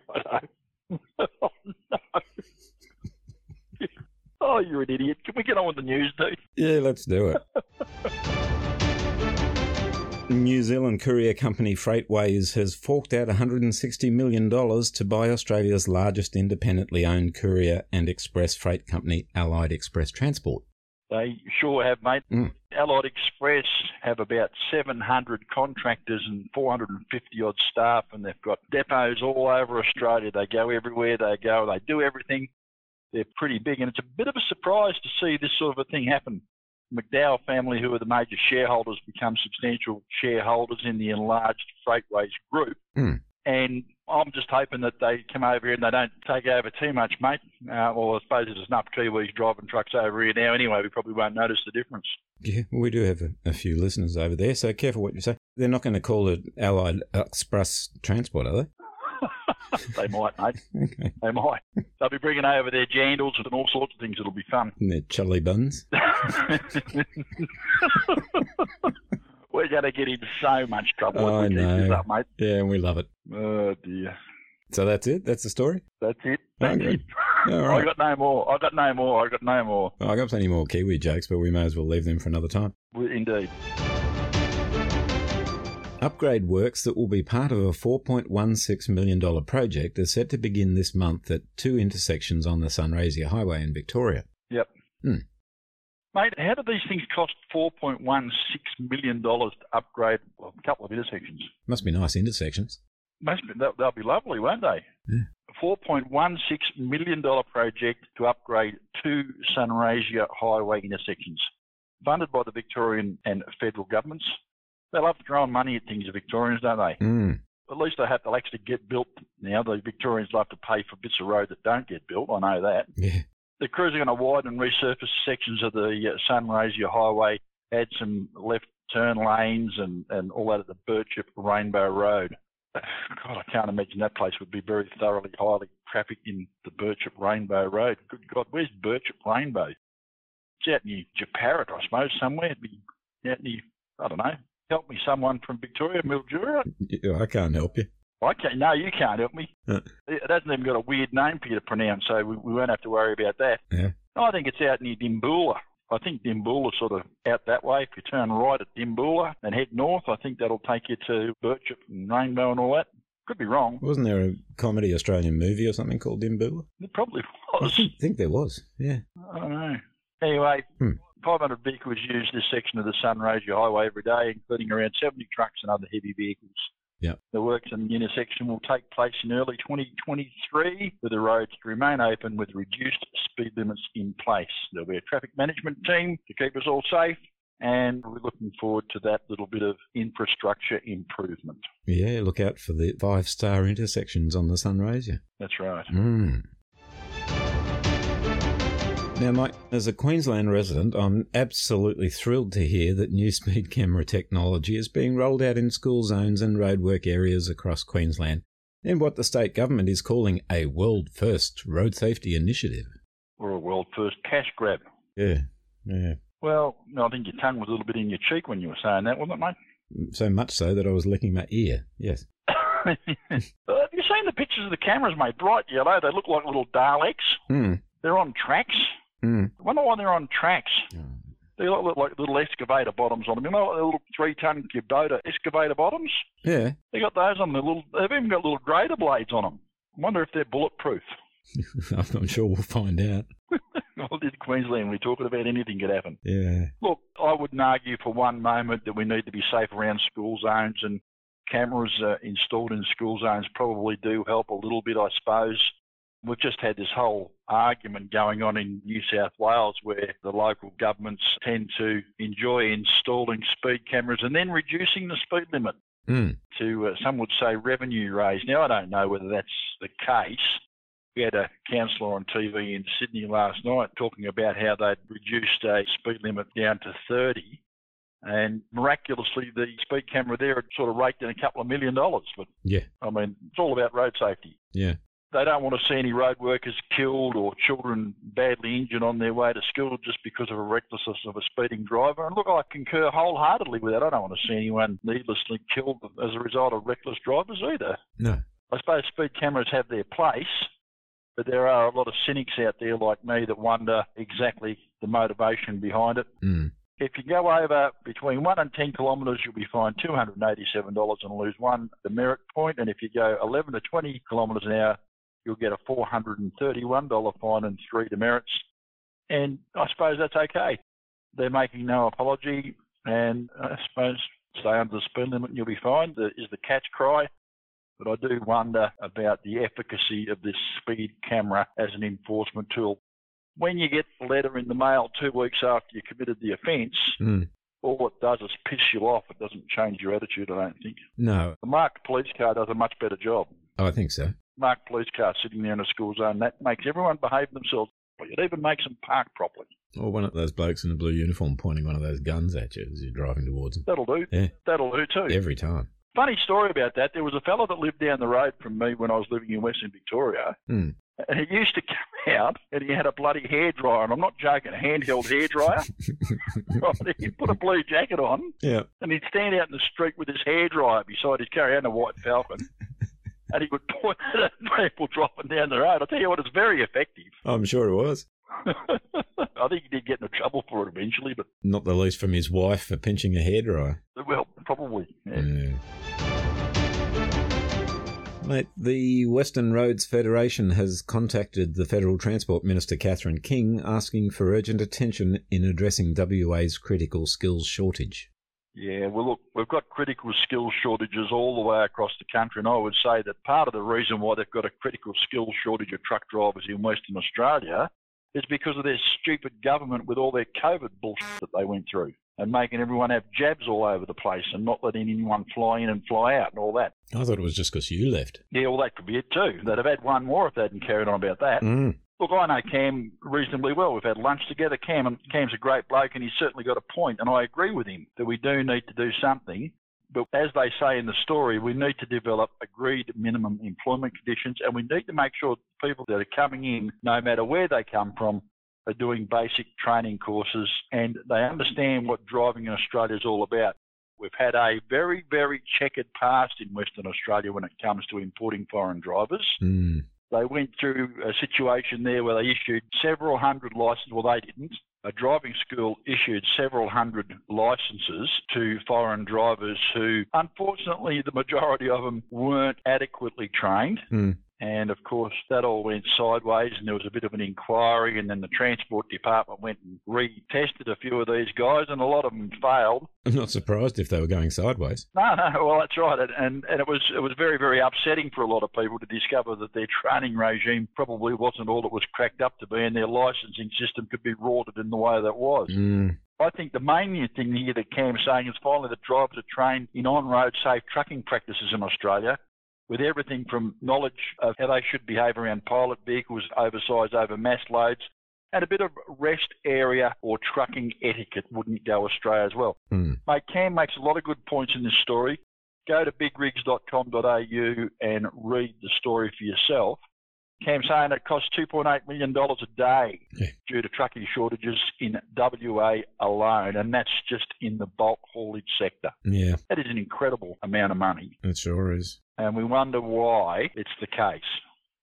Right. Oh, you're an idiot. Can we get on with the news, dude? Yeah, let's do it. New Zealand courier company Freightways has forked out $160 million to buy Australia's largest independently owned courier and express freight company, Allied Express Transport. They sure have, mate. Mm. Allied Express have about 700 contractors and 450 odd staff, and they've got depots all over Australia. They go everywhere they go. They do everything. They're pretty big, and it's a bit of a surprise to see this sort of a thing happen. McDowell family, who are the major shareholders, become substantial shareholders in the enlarged Freightways group. Mm. And I'm just hoping that they come over here and they don't take over too much, mate. Uh, well, I suppose there's enough Kiwis driving trucks over here now anyway. We probably won't notice the difference. Yeah, we do have a, a few listeners over there, so careful what you say. They're not going to call it Allied Express Transport, are they? they might, mate. Okay. They might. They'll be bringing over their jandals and all sorts of things. It'll be fun. And their chili buns. We're going to get in so much trouble I if we keep this know. up, mate. Yeah, and we love it. Oh, dear. So that's it? That's the story? That's it. That's Okay. it. All I got no more. I got no more. I got no more. I got plenty more Kiwi jokes, but we may as well leave them for another time. Indeed. Upgrade works that will be part of a $4.16 million project are set to begin this month at two intersections on the Sunraysia Highway in Victoria. Yep. Hmm. Mate, how do these things cost $4.16 million to upgrade well, a couple of intersections? Must be nice intersections. Must be, they'll, they'll be lovely, won't they? Yeah. $4.16 million project to upgrade two Sunraysia highway intersections, funded by the Victorian and federal governments. They love throwing money at things, the Victorians, don't they? Mm. At least they have to actually get built now. The Victorians love to pay for bits of road that don't get built. I know that. Yeah. crews are going to widen and resurface sections of the uh, Sunraysia Highway, add some left turn lanes and, and all that at the Birchip Rainbow Road. God, I can't imagine that place would be very thoroughly, highly trafficked in the Birchip Rainbow Road. Good God, where's Birchip Rainbow? It's out near Jeparit, I suppose, somewhere. It'd be out near, I don't know. Help me, someone from Victoria, Mildura. Yeah, I can't help you. I can't. No, you can't help me. Uh. It hasn't even got a weird name for you to pronounce, so we, we won't have to worry about that. Yeah. I think it's out near Dimboola. I think Dimboola's sort of out that way. If you turn right at Dimboola and head north, I think that'll take you to Birchip and Rainbow and all that. Could be wrong. Wasn't there a comedy Australian movie or something called Dimboola? It probably I was. think, think there was. Yeah. I don't know. Anyway, Hmm. 500 vehicles use this section of the Sunraysia Highway every day, including around 70 trucks and other heavy vehicles. Yeah. The works in the intersection will take place in early 2023 with the roads to remain open with reduced speed limits in place. There'll be a traffic management team to keep us all safe and we're looking forward to that little bit of infrastructure improvement. Yeah, look out for the five star intersections on the Sunraysia. That's right. Mm. Now, Mike, as a Queensland resident, I'm absolutely thrilled to hear that new speed camera technology is being rolled out in school zones and roadwork areas across Queensland in what the state government is calling a world first road safety initiative. Or a world first cash grab. Yeah, yeah. Well, I think your tongue was a little bit in your cheek when you were saying that, wasn't it, mate? So much so that I was licking my ear. Yes. Uh, have you seen the pictures of the cameras, mate? Bright yellow. They look like little Daleks. Hmm. They're on tracks. Hmm. I wonder why they're on tracks. They look like little excavator bottoms on them. You know, like the little three-ton Kubota excavator bottoms. Yeah. They got those on the little. They've even got little grader blades on them. I wonder if they're bulletproof. I'm sure we'll find out. well, in Queensland, we're talking about anything could happen. Yeah. Look, I wouldn't argue for one moment that we need to be safe around school zones, and cameras uh, installed in school zones probably do help a little bit, I suppose. We've just had this whole argument going on in New South Wales where the local governments tend to enjoy installing speed cameras and then reducing the speed limit Hmm. to, uh, some would say, revenue raise. Now, I don't know whether that's the case. We had a councillor on TV in Sydney last night talking about how they'd reduced a speed limit down to 30, and miraculously the speed camera there had sort of raked in a couple of million dollars. But Yeah. I mean, it's all about road safety. Yeah. They don't want to see any road workers killed or children badly injured on their way to school just because of a recklessness of a speeding driver. And look, I concur wholeheartedly with that. I don't want to see anyone needlessly killed as a result of reckless drivers either. No. I suppose speed cameras have their place, but there are a lot of cynics out there like me that wonder exactly the motivation behind it. Hmm. If you go over between 1 and 10 kilometres, you'll be fined $287 and lose one demerit point. And if you go 11 to 20 kilometres an hour, you'll get a $431 fine and three demerits. And I suppose that's okay. They're making no apology, and I suppose stay under the speed limit and you'll be fine, the, is the catch cry. But I do wonder about the efficacy of this speed camera as an enforcement tool. When you get the letter in the mail two weeks after you committed the offence, Hmm. all it does is piss you off. It doesn't change your attitude, I don't think. No. The marked police car does a much better job. Oh, I think so. Marked police car sitting there in a school zone, that makes everyone behave themselves. It even makes them park properly. Or one of those blokes in a blue uniform pointing one of those guns at you as you're driving towards them. That'll do. Yeah. That'll do too. Every time. Funny story about that. There was a fellow that lived down the road from me when I was living in Western Victoria. Hmm. And he used to come out and he had a bloody hairdryer. And I'm not joking, a handheld hairdryer. right, he'd put a blue jacket on Yeah. and he'd stand out in the street with his hairdryer beside his car and a white falcon. And he would point at people dropping down the road. I tell you what, it's very effective. I'm sure it was. I think he did get into trouble for it eventually, but Not the least from his wife for pinching a hairdryer. well, probably. Yeah. Yeah. Mate, the Western Roads Federation has contacted the Federal Transport Minister Catherine King asking for urgent attention in addressing WA's critical skills shortage. Yeah, well, look, we've got critical skills shortages all the way across the country, and I would say that part of the reason why they've got a critical skills shortage of truck drivers in Western Australia is because of their stupid government with all their COVID bullshit that they went through and making everyone have jabs all over the place and not letting anyone fly in and fly out and all that. I thought it was just because you left. Yeah, well, that could be it too. They'd have had one more if they hadn't carried on about that. Mm. Look, I know Cam reasonably well. We've had lunch together. Cam and Cam's a great bloke, and he's certainly got a point, and I agree with him that we do need to do something. But as they say in the story, we need to develop agreed minimum employment conditions, and we need to make sure people that are coming in, no matter where they come from, are doing basic training courses and they understand what driving in Australia is all about. We've had a very, very checkered past in Western Australia when it comes to importing foreign drivers. Mm. They went through a situation there where they issued several hundred licenses. Well, they didn't. A driving school issued several hundred licenses to foreign drivers who, unfortunately, the majority of them weren't adequately trained. Mm. And of course, that all went sideways, and there was a bit of an inquiry. And then the transport department went and retested a few of these guys, and a lot of them failed. I'm not surprised if they were going sideways. No, no, well that's right, and, and it was it was very very upsetting for a lot of people to discover that their training regime probably wasn't all it was cracked up to be, and their licensing system could be rorted in the way that was. Mm. I think the main thing here that Cam's saying is finally the drivers are trained in on-road safe trucking practices in Australia, with everything from knowledge of how they should behave around pilot vehicles, oversized over mass loads, and a bit of rest area or trucking etiquette wouldn't go astray as well. Mm. Mate, Cam makes a lot of good points in this story. Go to bigrigs.com.au and read the story for yourself. Cam's saying it costs $2.8 million a day Yeah. due to trucking shortages in WA alone, and that's just in the bulk haulage sector. Yeah, That is an incredible amount of money, it sure is. and we wonder why it's the case.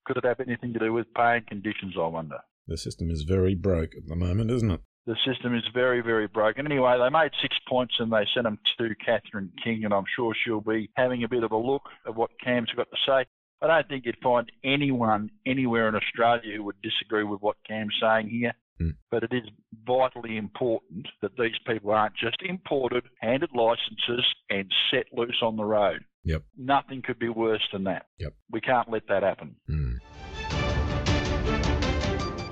Could it have anything to do with paying conditions, I wonder? The system is very broke at the moment, isn't it? The system is very, very broken. Anyway, they made six points and they sent them to Catherine King, and I'm sure she'll be having a bit of a look at what Cam's got to say. I don't think you'd find anyone anywhere in Australia who would disagree with what Cam's saying here. Hmm. But it is vitally important that these people aren't just imported, handed licenses, and set loose on the road. Yep. Nothing could be worse than that. Yep. We can't let that happen. Mm.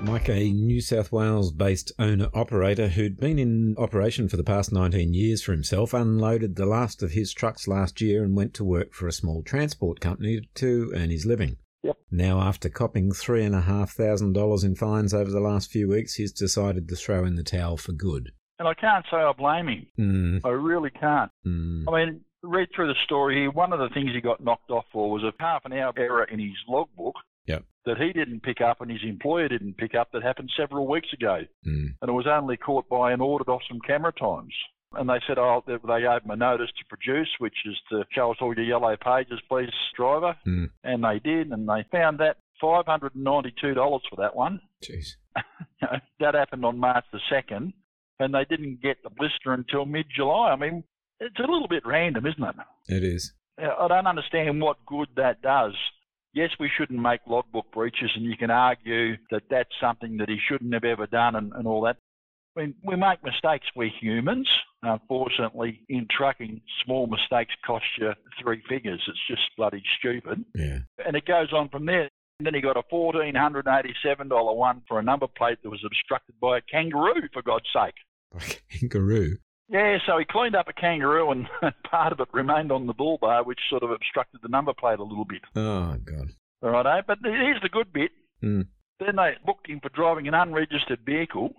Mike, a New South Wales based owner operator who'd been in operation for the past 19 years for himself, unloaded the last of his trucks last year and went to work for a small transport company to earn his living. Yep. Now, after copping $3,500 in fines over the last few weeks, he's decided to throw in the towel for good. And I can't say I blame him. Mm. I really can't. Mm. I mean, read through the story here. One of the things he got knocked off for was a half an hour error in his logbook Yep. that he didn't pick up and his employer didn't pick up that happened several weeks ago. Mm. And it was only caught by an ordered off some camera times. And they said, oh, they they gave him a notice to produce, which is to show us all your yellow pages, please, driver. Mm. And they did, and they found that $592 for that one. Jeez. that happened on March the 2nd, and they didn't get the blister until mid July. I mean, it's a little bit random, isn't it? It is. I don't understand what good that does. Yes, we shouldn't make logbook breaches, and you can argue that that's something that he shouldn't have ever done and, and all that. I mean, we make mistakes, we're humans. Unfortunately, in trucking, small mistakes cost you three figures. It's just bloody stupid. Yeah. And it goes on from there. And then he got a $1,487 one for a number plate that was obstructed by a kangaroo, for God's sake. Kangaroo. Yeah, so he cleaned up a kangaroo and part of it remained on the bull bar, which sort of obstructed the number plate a little bit. Oh, God. All right, eh? but here's the good bit. Mm. Then they booked him for driving an unregistered vehicle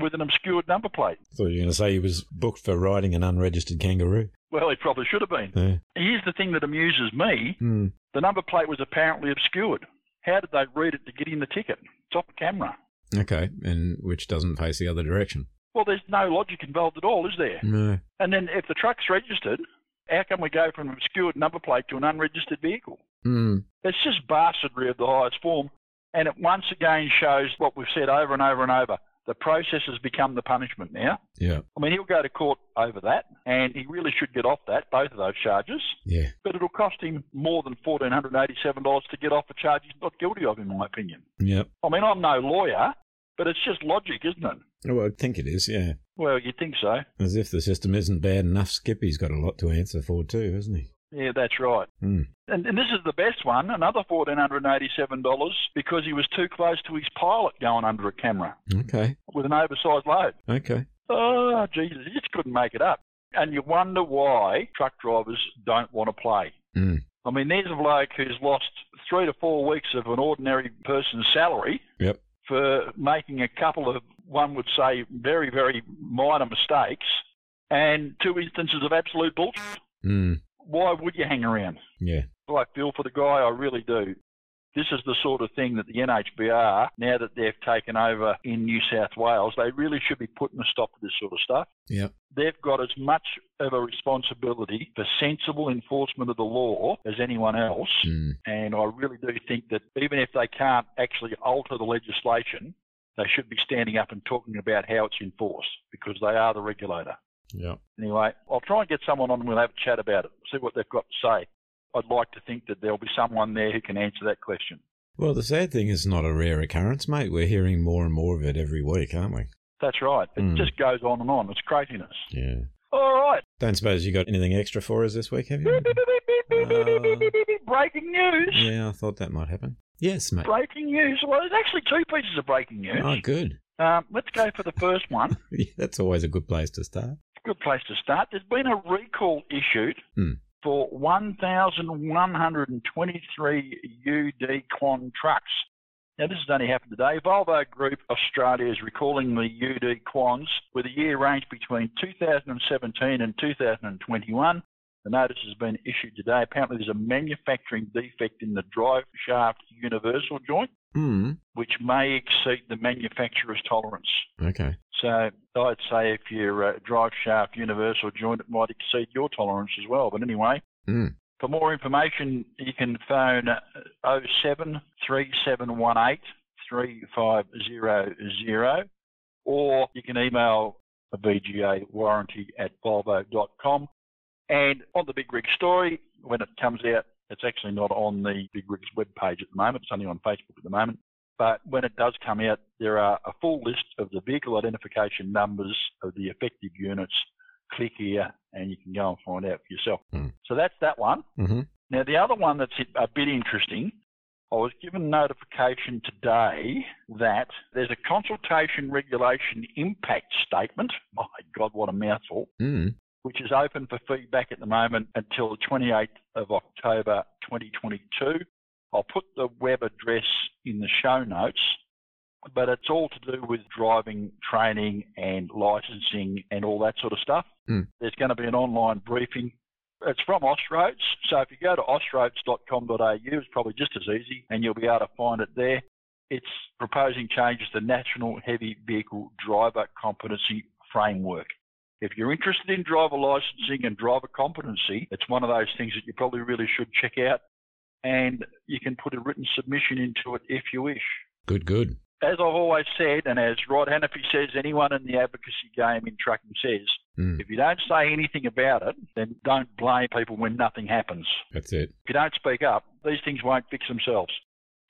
with an obscured number plate. thought you were going to say he was booked for riding an unregistered kangaroo. Well, he probably should have been. Yeah. Here's the thing that amuses me. Mm. The number plate was apparently obscured. How did they read it to get in the ticket? It's off camera. Okay, and which doesn't face the other direction. Well, there's no logic involved at all, is there? No. And then if the truck's registered, how can we go from an obscured number plate to an unregistered vehicle? Mm. It's just bastardry of the highest form. And it once again shows what we've said over and over and over. The process has become the punishment now. Yeah. I mean, he'll go to court over that, and he really should get off that, both of those charges. Yeah. But it'll cost him more than $1,487 to get off a charge he's not guilty of, in my opinion. Yep. I mean, I'm no lawyer, but it's just logic, isn't it? Well, I think it is, yeah. Well, you'd think so. As if the system isn't bad enough, Skippy's got a lot to answer for too, hasn't he? Yeah, that's right. Hmm. And, and this is the best one, another $1,487 because he was too close to his pilot going under a camera Okay. with an oversized load. Okay. Oh, Jesus, he just couldn't make it up. And you wonder why truck drivers don't want to play. Mm. I mean, there's a bloke who's lost three to four weeks of an ordinary person's salary Yep. For making a couple of, one would say, very, very minor mistakes and two instances of absolute bullshit. Mm. Why would you hang around? Yeah. I feel for the guy, I really do. This is the sort of thing that the NHVR, now that they've taken over in New South Wales, they really should be putting a stop to this sort of stuff. Yep. They've got as much of a responsibility for sensible enforcement of the law as anyone else. Mm. And I really do think that even if they can't actually alter the legislation, they should be standing up and talking about how it's enforced because they are the regulator. Yep. Anyway, I'll try and get someone on and we'll have a chat about it, see what they've got to say. I'd like to think that there'll be someone there who can answer that question. Well, the sad thing is not a rare occurrence, mate. We're hearing more and more of it every week, aren't we? That's right. It Mm. just goes on and on. It's craziness. Yeah. All right. Don't suppose you got anything extra for us this week, have you? Breaking news. yeah, I thought that might happen. Yes, mate. Breaking news. Well, there's actually two pieces of breaking news. Oh, good. Um, let's go for the first one. Yeah, That's always a good place to start. Good place to start. There's been a recall issued Hmm. For 1,123 UD Quon trucks. Now, this has only happened today. Volvo Group Australia is recalling the UD Quons with a year range between 2017 and 2021. The notice has been issued today. Apparently, there's a manufacturing defect in the drive shaft universal joint, Hmm. which may exceed the manufacturer's tolerance. Okay. So I'd say if your uh, drive shaft universal joint, it might exceed your tolerance as well. But anyway, Hmm. for more information, you can phone 07 3718 3500 or you can email a VGA warranty at volvo.com. And on the Big Rig story, when it comes out, it's actually not on the Big Rigs webpage at the moment. It's only on Facebook at the moment. But when it does come out, there are a full list of the vehicle identification numbers of the effective units. Click here and you can go and find out for yourself. Hmm. So that's that one. Mm-hmm. Now, the other one that's a bit interesting, I was given notification today that there's a consultation regulation impact statement. My God, what a mouthful Hmm. Which is open for feedback at the moment until the 28th of October 2022. I'll put the web address in the show notes, but it's all to do with driving training and licensing and all that sort of stuff. Hmm. There's going to be an online briefing. It's from Austroads, so if you go to austroads.com.au, it's probably just as easy and you'll be able to find it there. It's proposing changes to the National Heavy Vehicle Driver Competency Framework. If you're interested in driver licensing and driver competency, it's one of those things that you probably really should check out. And you can put a written submission into it if you wish. Good, good. As I've always said, and as Rod Hannifey says, anyone in the advocacy game in trucking says, Hmm. if you don't say anything about it, then don't blame people when nothing happens. That's it. If you don't speak up, these things won't fix themselves.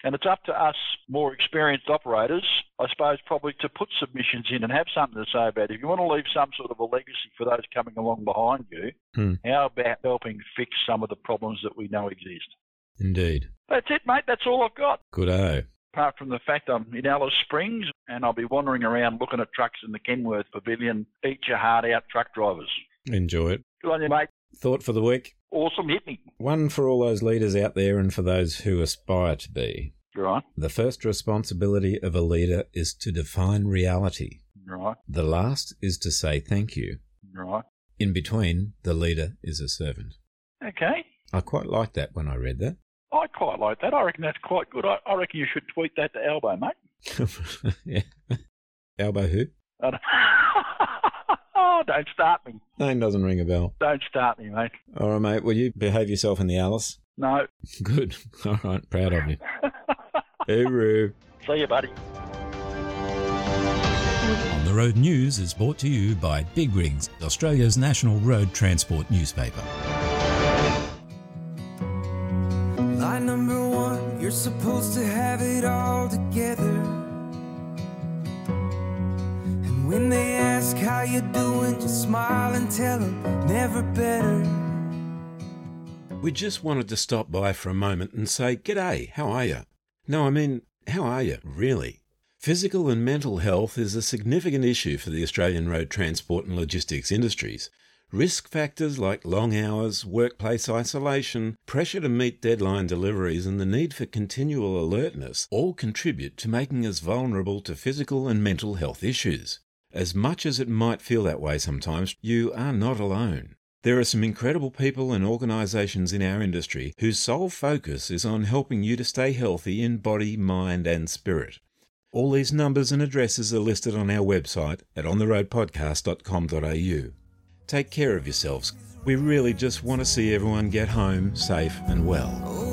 And it's up to us more experienced operators, I suppose, probably to put submissions in and have something to say about it. If you want to leave some sort of a legacy for those coming along behind you, Hmm. how about helping fix some of the problems that we know exist? Indeed. That's it, mate. That's all I've got. Good oh. Apart from the fact I'm in Alice Springs and I'll be wandering around looking at trucks in the Kenworth Pavilion. Eat your heart out, truck drivers. Enjoy it. Good on you, mate. Thought for the week. Awesome. Hit me. One for all those leaders out there and for those who aspire to be. Right. The first responsibility of a leader is to define reality. Right. The last is to say thank you. Right. In between, the leader is a servant. Okay. I quite like that when I read that. I quite like that. I reckon that's quite good. I, I reckon you should tweet that to Elbow, mate. yeah. Elbow who? I don't- start me. Name doesn't ring a bell. Don't start me, mate. All right, mate. Will you behave yourself in the Alice? No. Good. All right. Proud of you. Hooroo. See you, buddy. On the Road News is brought to you by Big Rigs, Australia's national road transport newspaper. Line number one, you're supposed to have it all together. And when they ask how you doing, just smile and tell never better. We just wanted to stop by for a moment and say, G'day, how are you? No, I mean, how are you, really? Physical and mental health is a significant issue for the Australian road transport and logistics industries. Risk factors like long hours, workplace isolation, pressure to meet deadline deliveries, and the need for continual alertness all contribute to making us vulnerable to physical and mental health issues. As much as it might feel that way sometimes, you are not alone. There are some incredible people and organisations in our industry whose sole focus is on helping you to stay healthy in body, mind, and spirit. All these numbers and addresses are listed on our website at ontheroadpodcast.com.au. Take care of yourselves. We really just want to see everyone get home safe and well. Oh,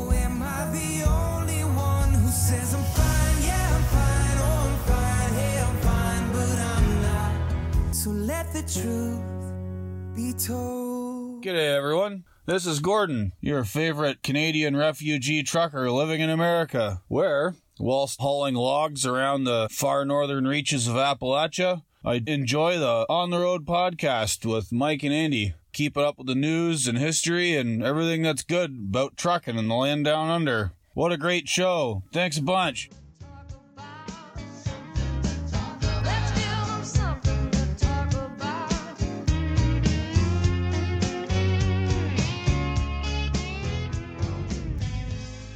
let the truth be told. G'day, everyone. This is Gordon, your favorite Canadian refugee trucker living in America, where, whilst hauling logs around the far northern reaches of Appalachia, I enjoy the On the Road podcast with Mike and Andy. keeping up with the news and history and everything that's good about trucking in the land down under. What a great show. Thanks a bunch.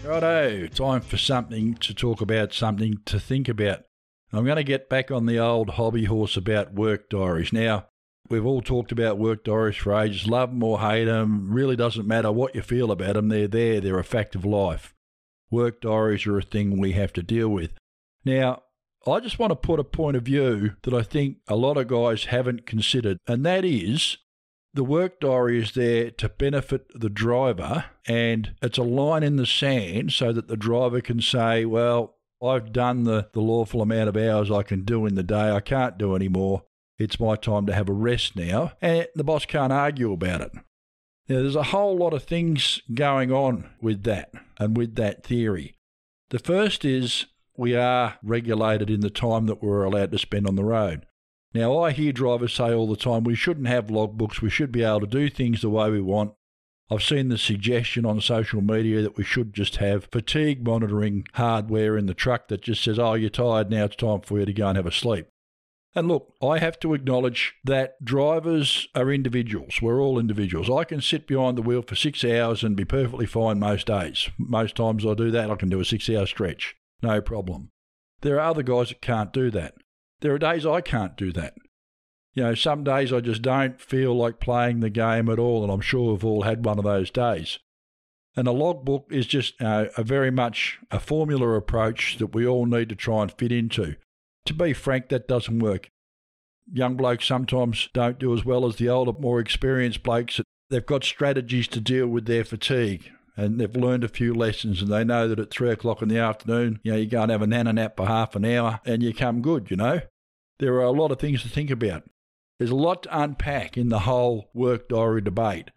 Righto, time for something to talk about, something to think about. I'm going to get back on the old hobby horse about work diaries. Now, we've all talked about work diaries for ages. Love them or hate them, really doesn't matter what you feel about them. They're there, they're a fact of life. Work diaries are a thing we have to deal with. Now, I just want to put a point of view that I think a lot of guys haven't considered, and that is the work diary is there to benefit the driver, and it's a line in the sand so that the driver can say, Well, I've done the, the lawful amount of hours I can do in the day. I can't do any more. It's my time to have a rest now. And the boss can't argue about it. Now, there's a whole lot of things going on with that and with that theory. The first is we are regulated in the time that we're allowed to spend on the road. Now, I hear drivers say all the time we shouldn't have logbooks, we should be able to do things the way we want. I've seen the suggestion on social media that we should just have fatigue monitoring hardware in the truck that just says, oh, you're tired, now it's time for you to go and have a sleep. And look, I have to acknowledge that drivers are individuals. We're all individuals. I can sit behind the wheel for six hours and be perfectly fine most days. Most times I do that, I can do a six hour stretch. No problem. There are other guys that can't do that. There are days I can't do that. You know, some days I just don't feel like playing the game at all, and I'm sure we've all had one of those days. And a logbook is just uh, a very much a formula approach that we all need to try and fit into. To be frank, that doesn't work. Young blokes sometimes don't do as well as the older, more experienced blokes. They've got strategies to deal with their fatigue and they've learned a few lessons and they know that at three o'clock in the afternoon, you know, you go and have a nana nap for half an hour and you come good, you know. There are a lot of things to think about. There's a lot to unpack in the whole work diary debate.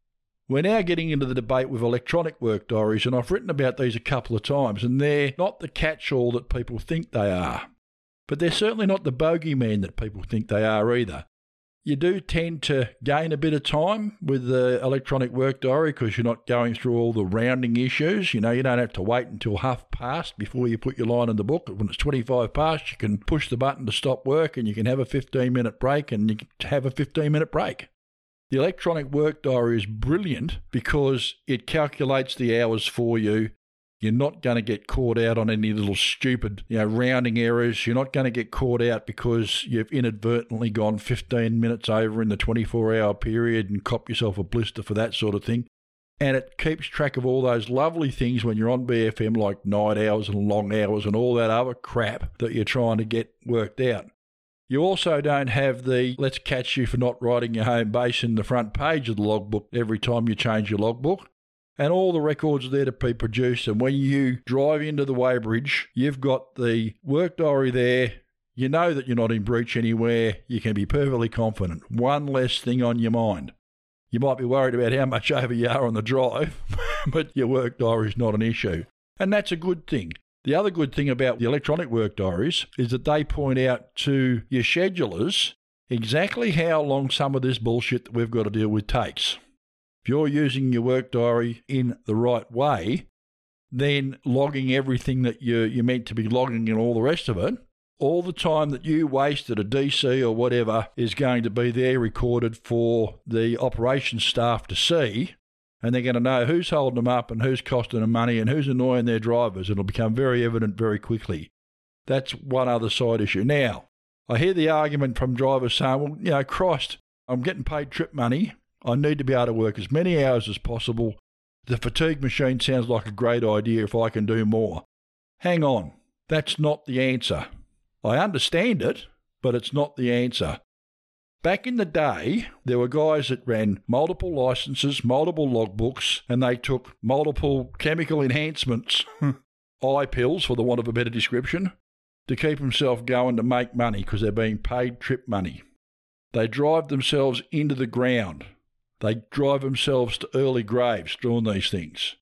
We're now getting into the debate with electronic work diaries, and I've written about these a couple of times, and they're not the catch all that people think they are. But they're certainly not the bogeyman that people think they are either. You do tend to gain a bit of time with the electronic work diary because you're not going through all the rounding issues. You know, you don't have to wait until half past before you put your line in the book. When it's 25 past, you can push the button to stop work and you can have a 15 minute break and you can have a 15 minute break. The electronic work diary is brilliant because it calculates the hours for you you're not going to get caught out on any little stupid, you know, rounding errors. You're not going to get caught out because you've inadvertently gone 15 minutes over in the 24 hour period and cop yourself a blister for that sort of thing. And it keeps track of all those lovely things when you're on BFM, like night hours and long hours and all that other crap that you're trying to get worked out. You also don't have the let's catch you for not writing your home base in the front page of the logbook every time you change your logbook. And all the records are there to be produced. And when you drive into the weighbridge, you've got the work diary there. You know that you're not in breach anywhere. You can be perfectly confident. One less thing on your mind. You might be worried about how much over you are on the drive, but your work diary is not an issue. And that's a good thing. The other good thing about the electronic work diaries is that they point out to your schedulers exactly how long some of this bullshit that we've got to deal with takes. If you're using your work diary in the right way, then logging everything that you're, you're meant to be logging and all the rest of it, all the time that you wasted at a DC or whatever is going to be there recorded for the operations staff to see. And they're going to know who's holding them up and who's costing them money and who's annoying their drivers. It'll become very evident very quickly. That's one other side issue. Now, I hear the argument from drivers saying, well, you know, Christ, I'm getting paid trip money. I need to be able to work as many hours as possible. The fatigue machine sounds like a great idea if I can do more. Hang on, that's not the answer. I understand it, but it's not the answer. Back in the day, there were guys that ran multiple licenses, multiple logbooks, and they took multiple chemical enhancements, eye pills for the want of a better description, to keep themselves going to make money because they're being paid trip money. They drive themselves into the ground. They drive themselves to early graves doing these things.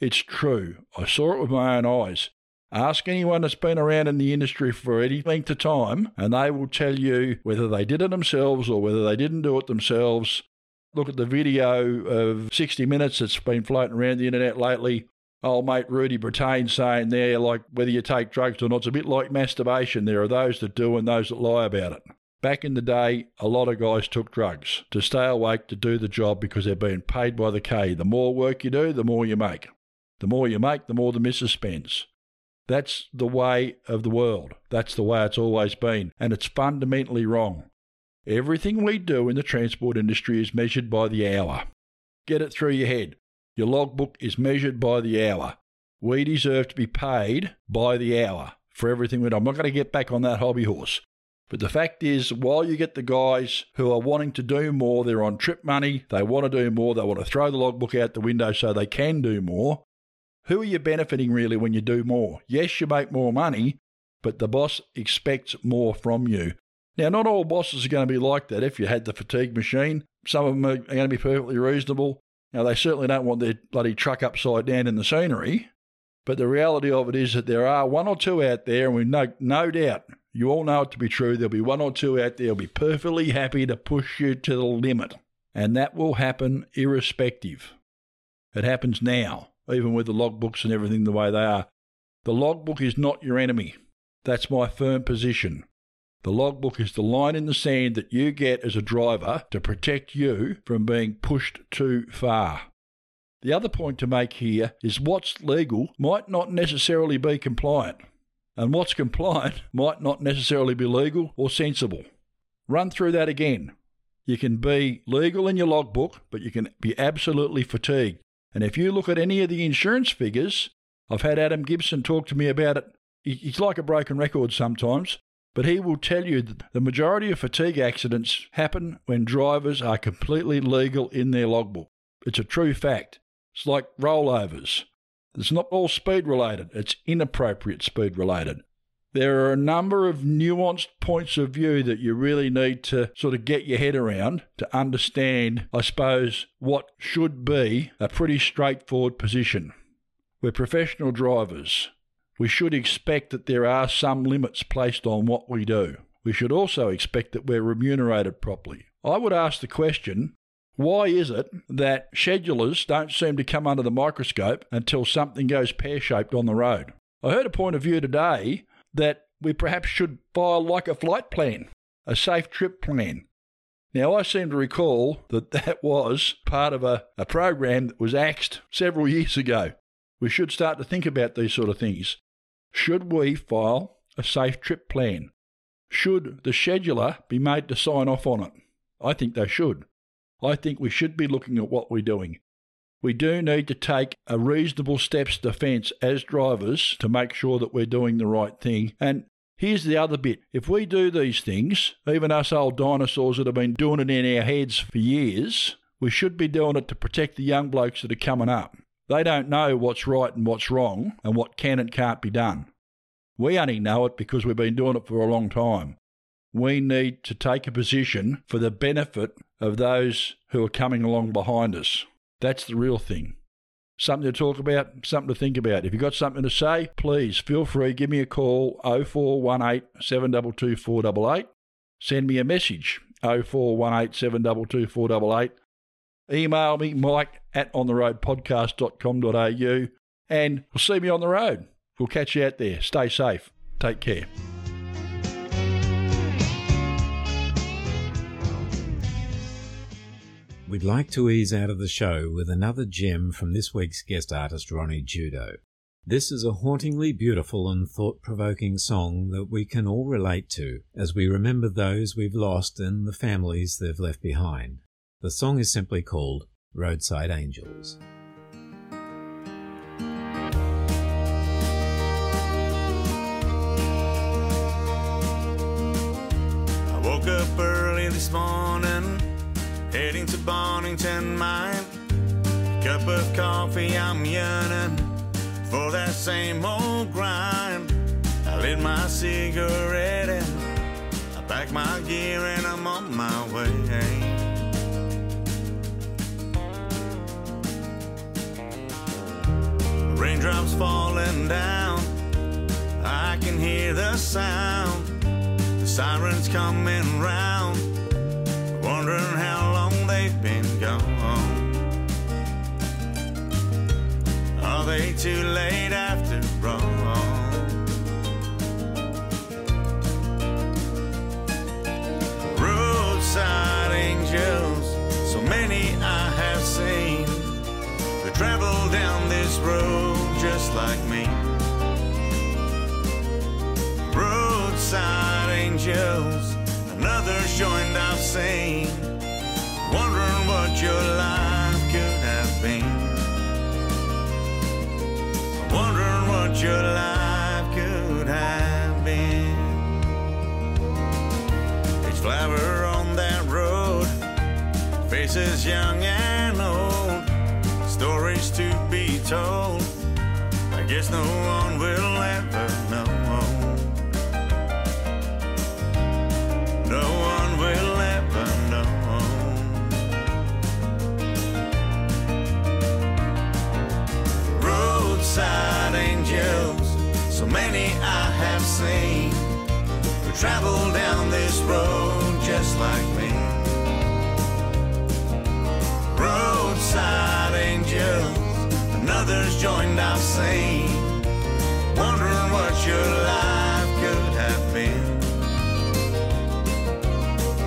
It's true. I saw it with my own eyes. Ask anyone that's been around in the industry for any length of time, and they will tell you whether they did it themselves or whether they didn't do it themselves. Look at the video of 60 Minutes that's been floating around the internet lately. Old mate Rudy Brattain saying there, like, whether you take drugs or not, it's a bit like masturbation. There are those that do and those that lie about it. Back in the day, a lot of guys took drugs to stay awake to do the job because they're being paid by the K. The more work you do, the more you make. The more you make, the more the missus spends. That's the way of the world. That's the way it's always been. And it's fundamentally wrong. Everything we do in the transport industry is measured by the hour. Get it through your head. Your logbook is measured by the hour. We deserve to be paid by the hour for everything we do. I'm not going to get back on that hobby horse. But the fact is, while you get the guys who are wanting to do more, they're on trip money, they want to do more, they want to throw the logbook out the window so they can do more. Who are you benefiting really when you do more? Yes, you make more money, but the boss expects more from you. Now, not all bosses are going to be like that. If you had the fatigue machine, some of them are going to be perfectly reasonable. Now, they certainly don't want their bloody truck upside down in the scenery. But the reality of it is that there are one or two out there, and we know, no doubt, you all know it to be true, there'll be one or two out there who'll be perfectly happy to push you to the limit. And that will happen irrespective. It happens now even with the logbooks and everything the way they are. The logbook is not your enemy. That's my firm position. The logbook is the line in the sand that you get as a driver to protect you from being pushed too far. The other point to make here is what's legal might not necessarily be compliant, and what's compliant might not necessarily be legal or sensible. Run through that again. You can be legal in your logbook, but you can be absolutely fatigued. And if you look at any of the insurance figures, I've had Adam Gibson talk to me about it. He's like a broken record sometimes, but he will tell you that the majority of fatigue accidents happen when drivers are completely legal in their logbook. It's a true fact. It's like rollovers. It's not all speed related, it's inappropriate speed related there are a number of nuanced points of view that you really need to sort of get your head around to understand, I suppose, what should be a pretty straightforward position. We're professional drivers. We should expect that there are some limits placed on what we do. We should also expect that we're remunerated properly. I would ask the question why is it that schedulers don't seem to come under the microscope until something goes pear shaped on the road? I heard a point of view today that we perhaps should file like a flight plan, a safe trip plan. Now, I seem to recall that that was part of a, a program that was axed several years ago. We should start to think about these sort of things. Should we file a safe trip plan? Should the scheduler be made to sign off on it? I think they should. I think we should be looking at what we're doing we do need to take a reasonable steps defence as drivers to make sure that we're doing the right thing. And here's the other bit if we do these things, even us old dinosaurs that have been doing it in our heads for years, we should be doing it to protect the young blokes that are coming up. They don't know what's right and what's wrong and what can and can't be done. We only know it because we've been doing it for a long time. We need to take a position for the benefit of those who are coming along behind us. That's the real thing. Something to talk about, something to think about. If you've got something to say, please feel free, give me a call 0418 722 488. Send me a message 0418 722 488. Email me, mike at ontheroadpodcast.com.au, and we'll see me on the road. We'll catch you out there. Stay safe. Take care. We'd like to ease out of the show with another gem from this week's guest artist, Ronnie Judo. This is a hauntingly beautiful and thought provoking song that we can all relate to as we remember those we've lost and the families they've left behind. The song is simply called Roadside Angels. I woke up early this morning, heading to Boddington Mine. Cup of coffee, I'm yearning for that same old grind. I lit my cigarette and I pack my gear and I'm on my way. Raindrops falling down, I can hear the sound. The sirens coming round, wondering how long they too late after all? Roadside angels, so many I have seen. They travel down this road just like me. Roadside angels, another's joined I've seen. Wondering what your life could have been. Wondering what your life could have been. Each flower on that road, faces young and old, stories to be told. I guess no one will ever know. Angels, so many I have seen, who travel down this road just like me. Roadside angels, another's joined I've seen, wondering what your life could have been.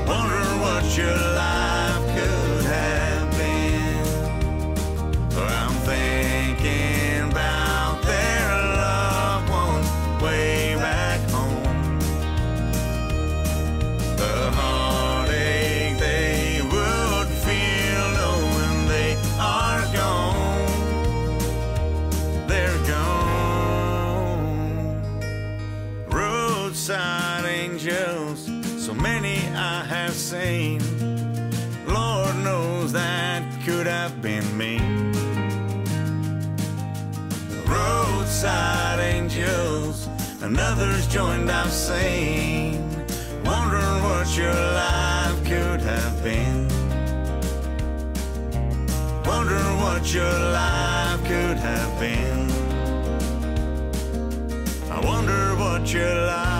Wondering what your life Roadside angels, so many I have seen. Lord knows that could have been me. Roadside angels, another's joined I've seen. Wondering what your life could have been. Wondering what your life could have been. I wonder what your life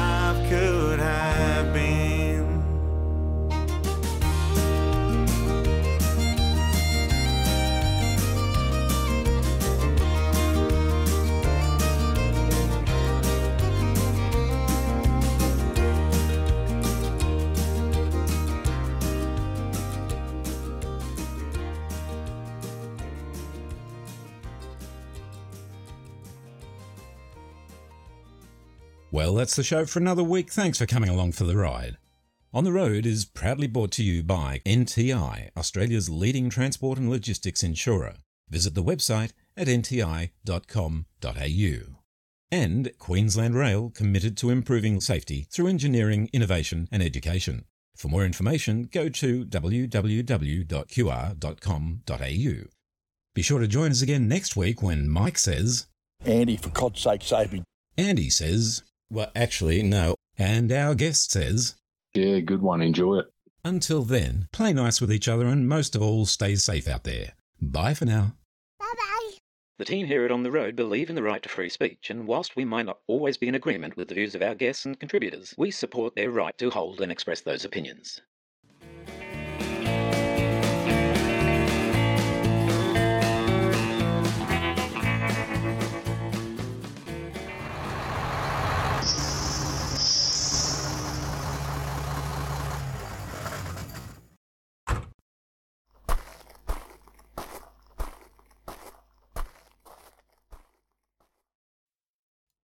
Well, that's the show for another week. Thanks for coming along for the ride. On the Road is proudly brought to you by NTI, Australia's leading transport and logistics insurer. Visit the website at nti.com.au. And Queensland Rail, committed to improving safety through engineering, innovation and education. For more information, go to www.qr.com.au. Be sure to join us again next week when Mike says, Andy, for God's sake, save me. Andy says, well, actually, no, and our guest says, Yeah, good one. Enjoy it. Until then, play nice with each other and most of all, stay safe out there. Bye for now. Bye bye. The team here at On the Road believe in the right to free speech, and whilst we might not always be in agreement with the views of our guests and contributors, we support their right to hold and express those opinions.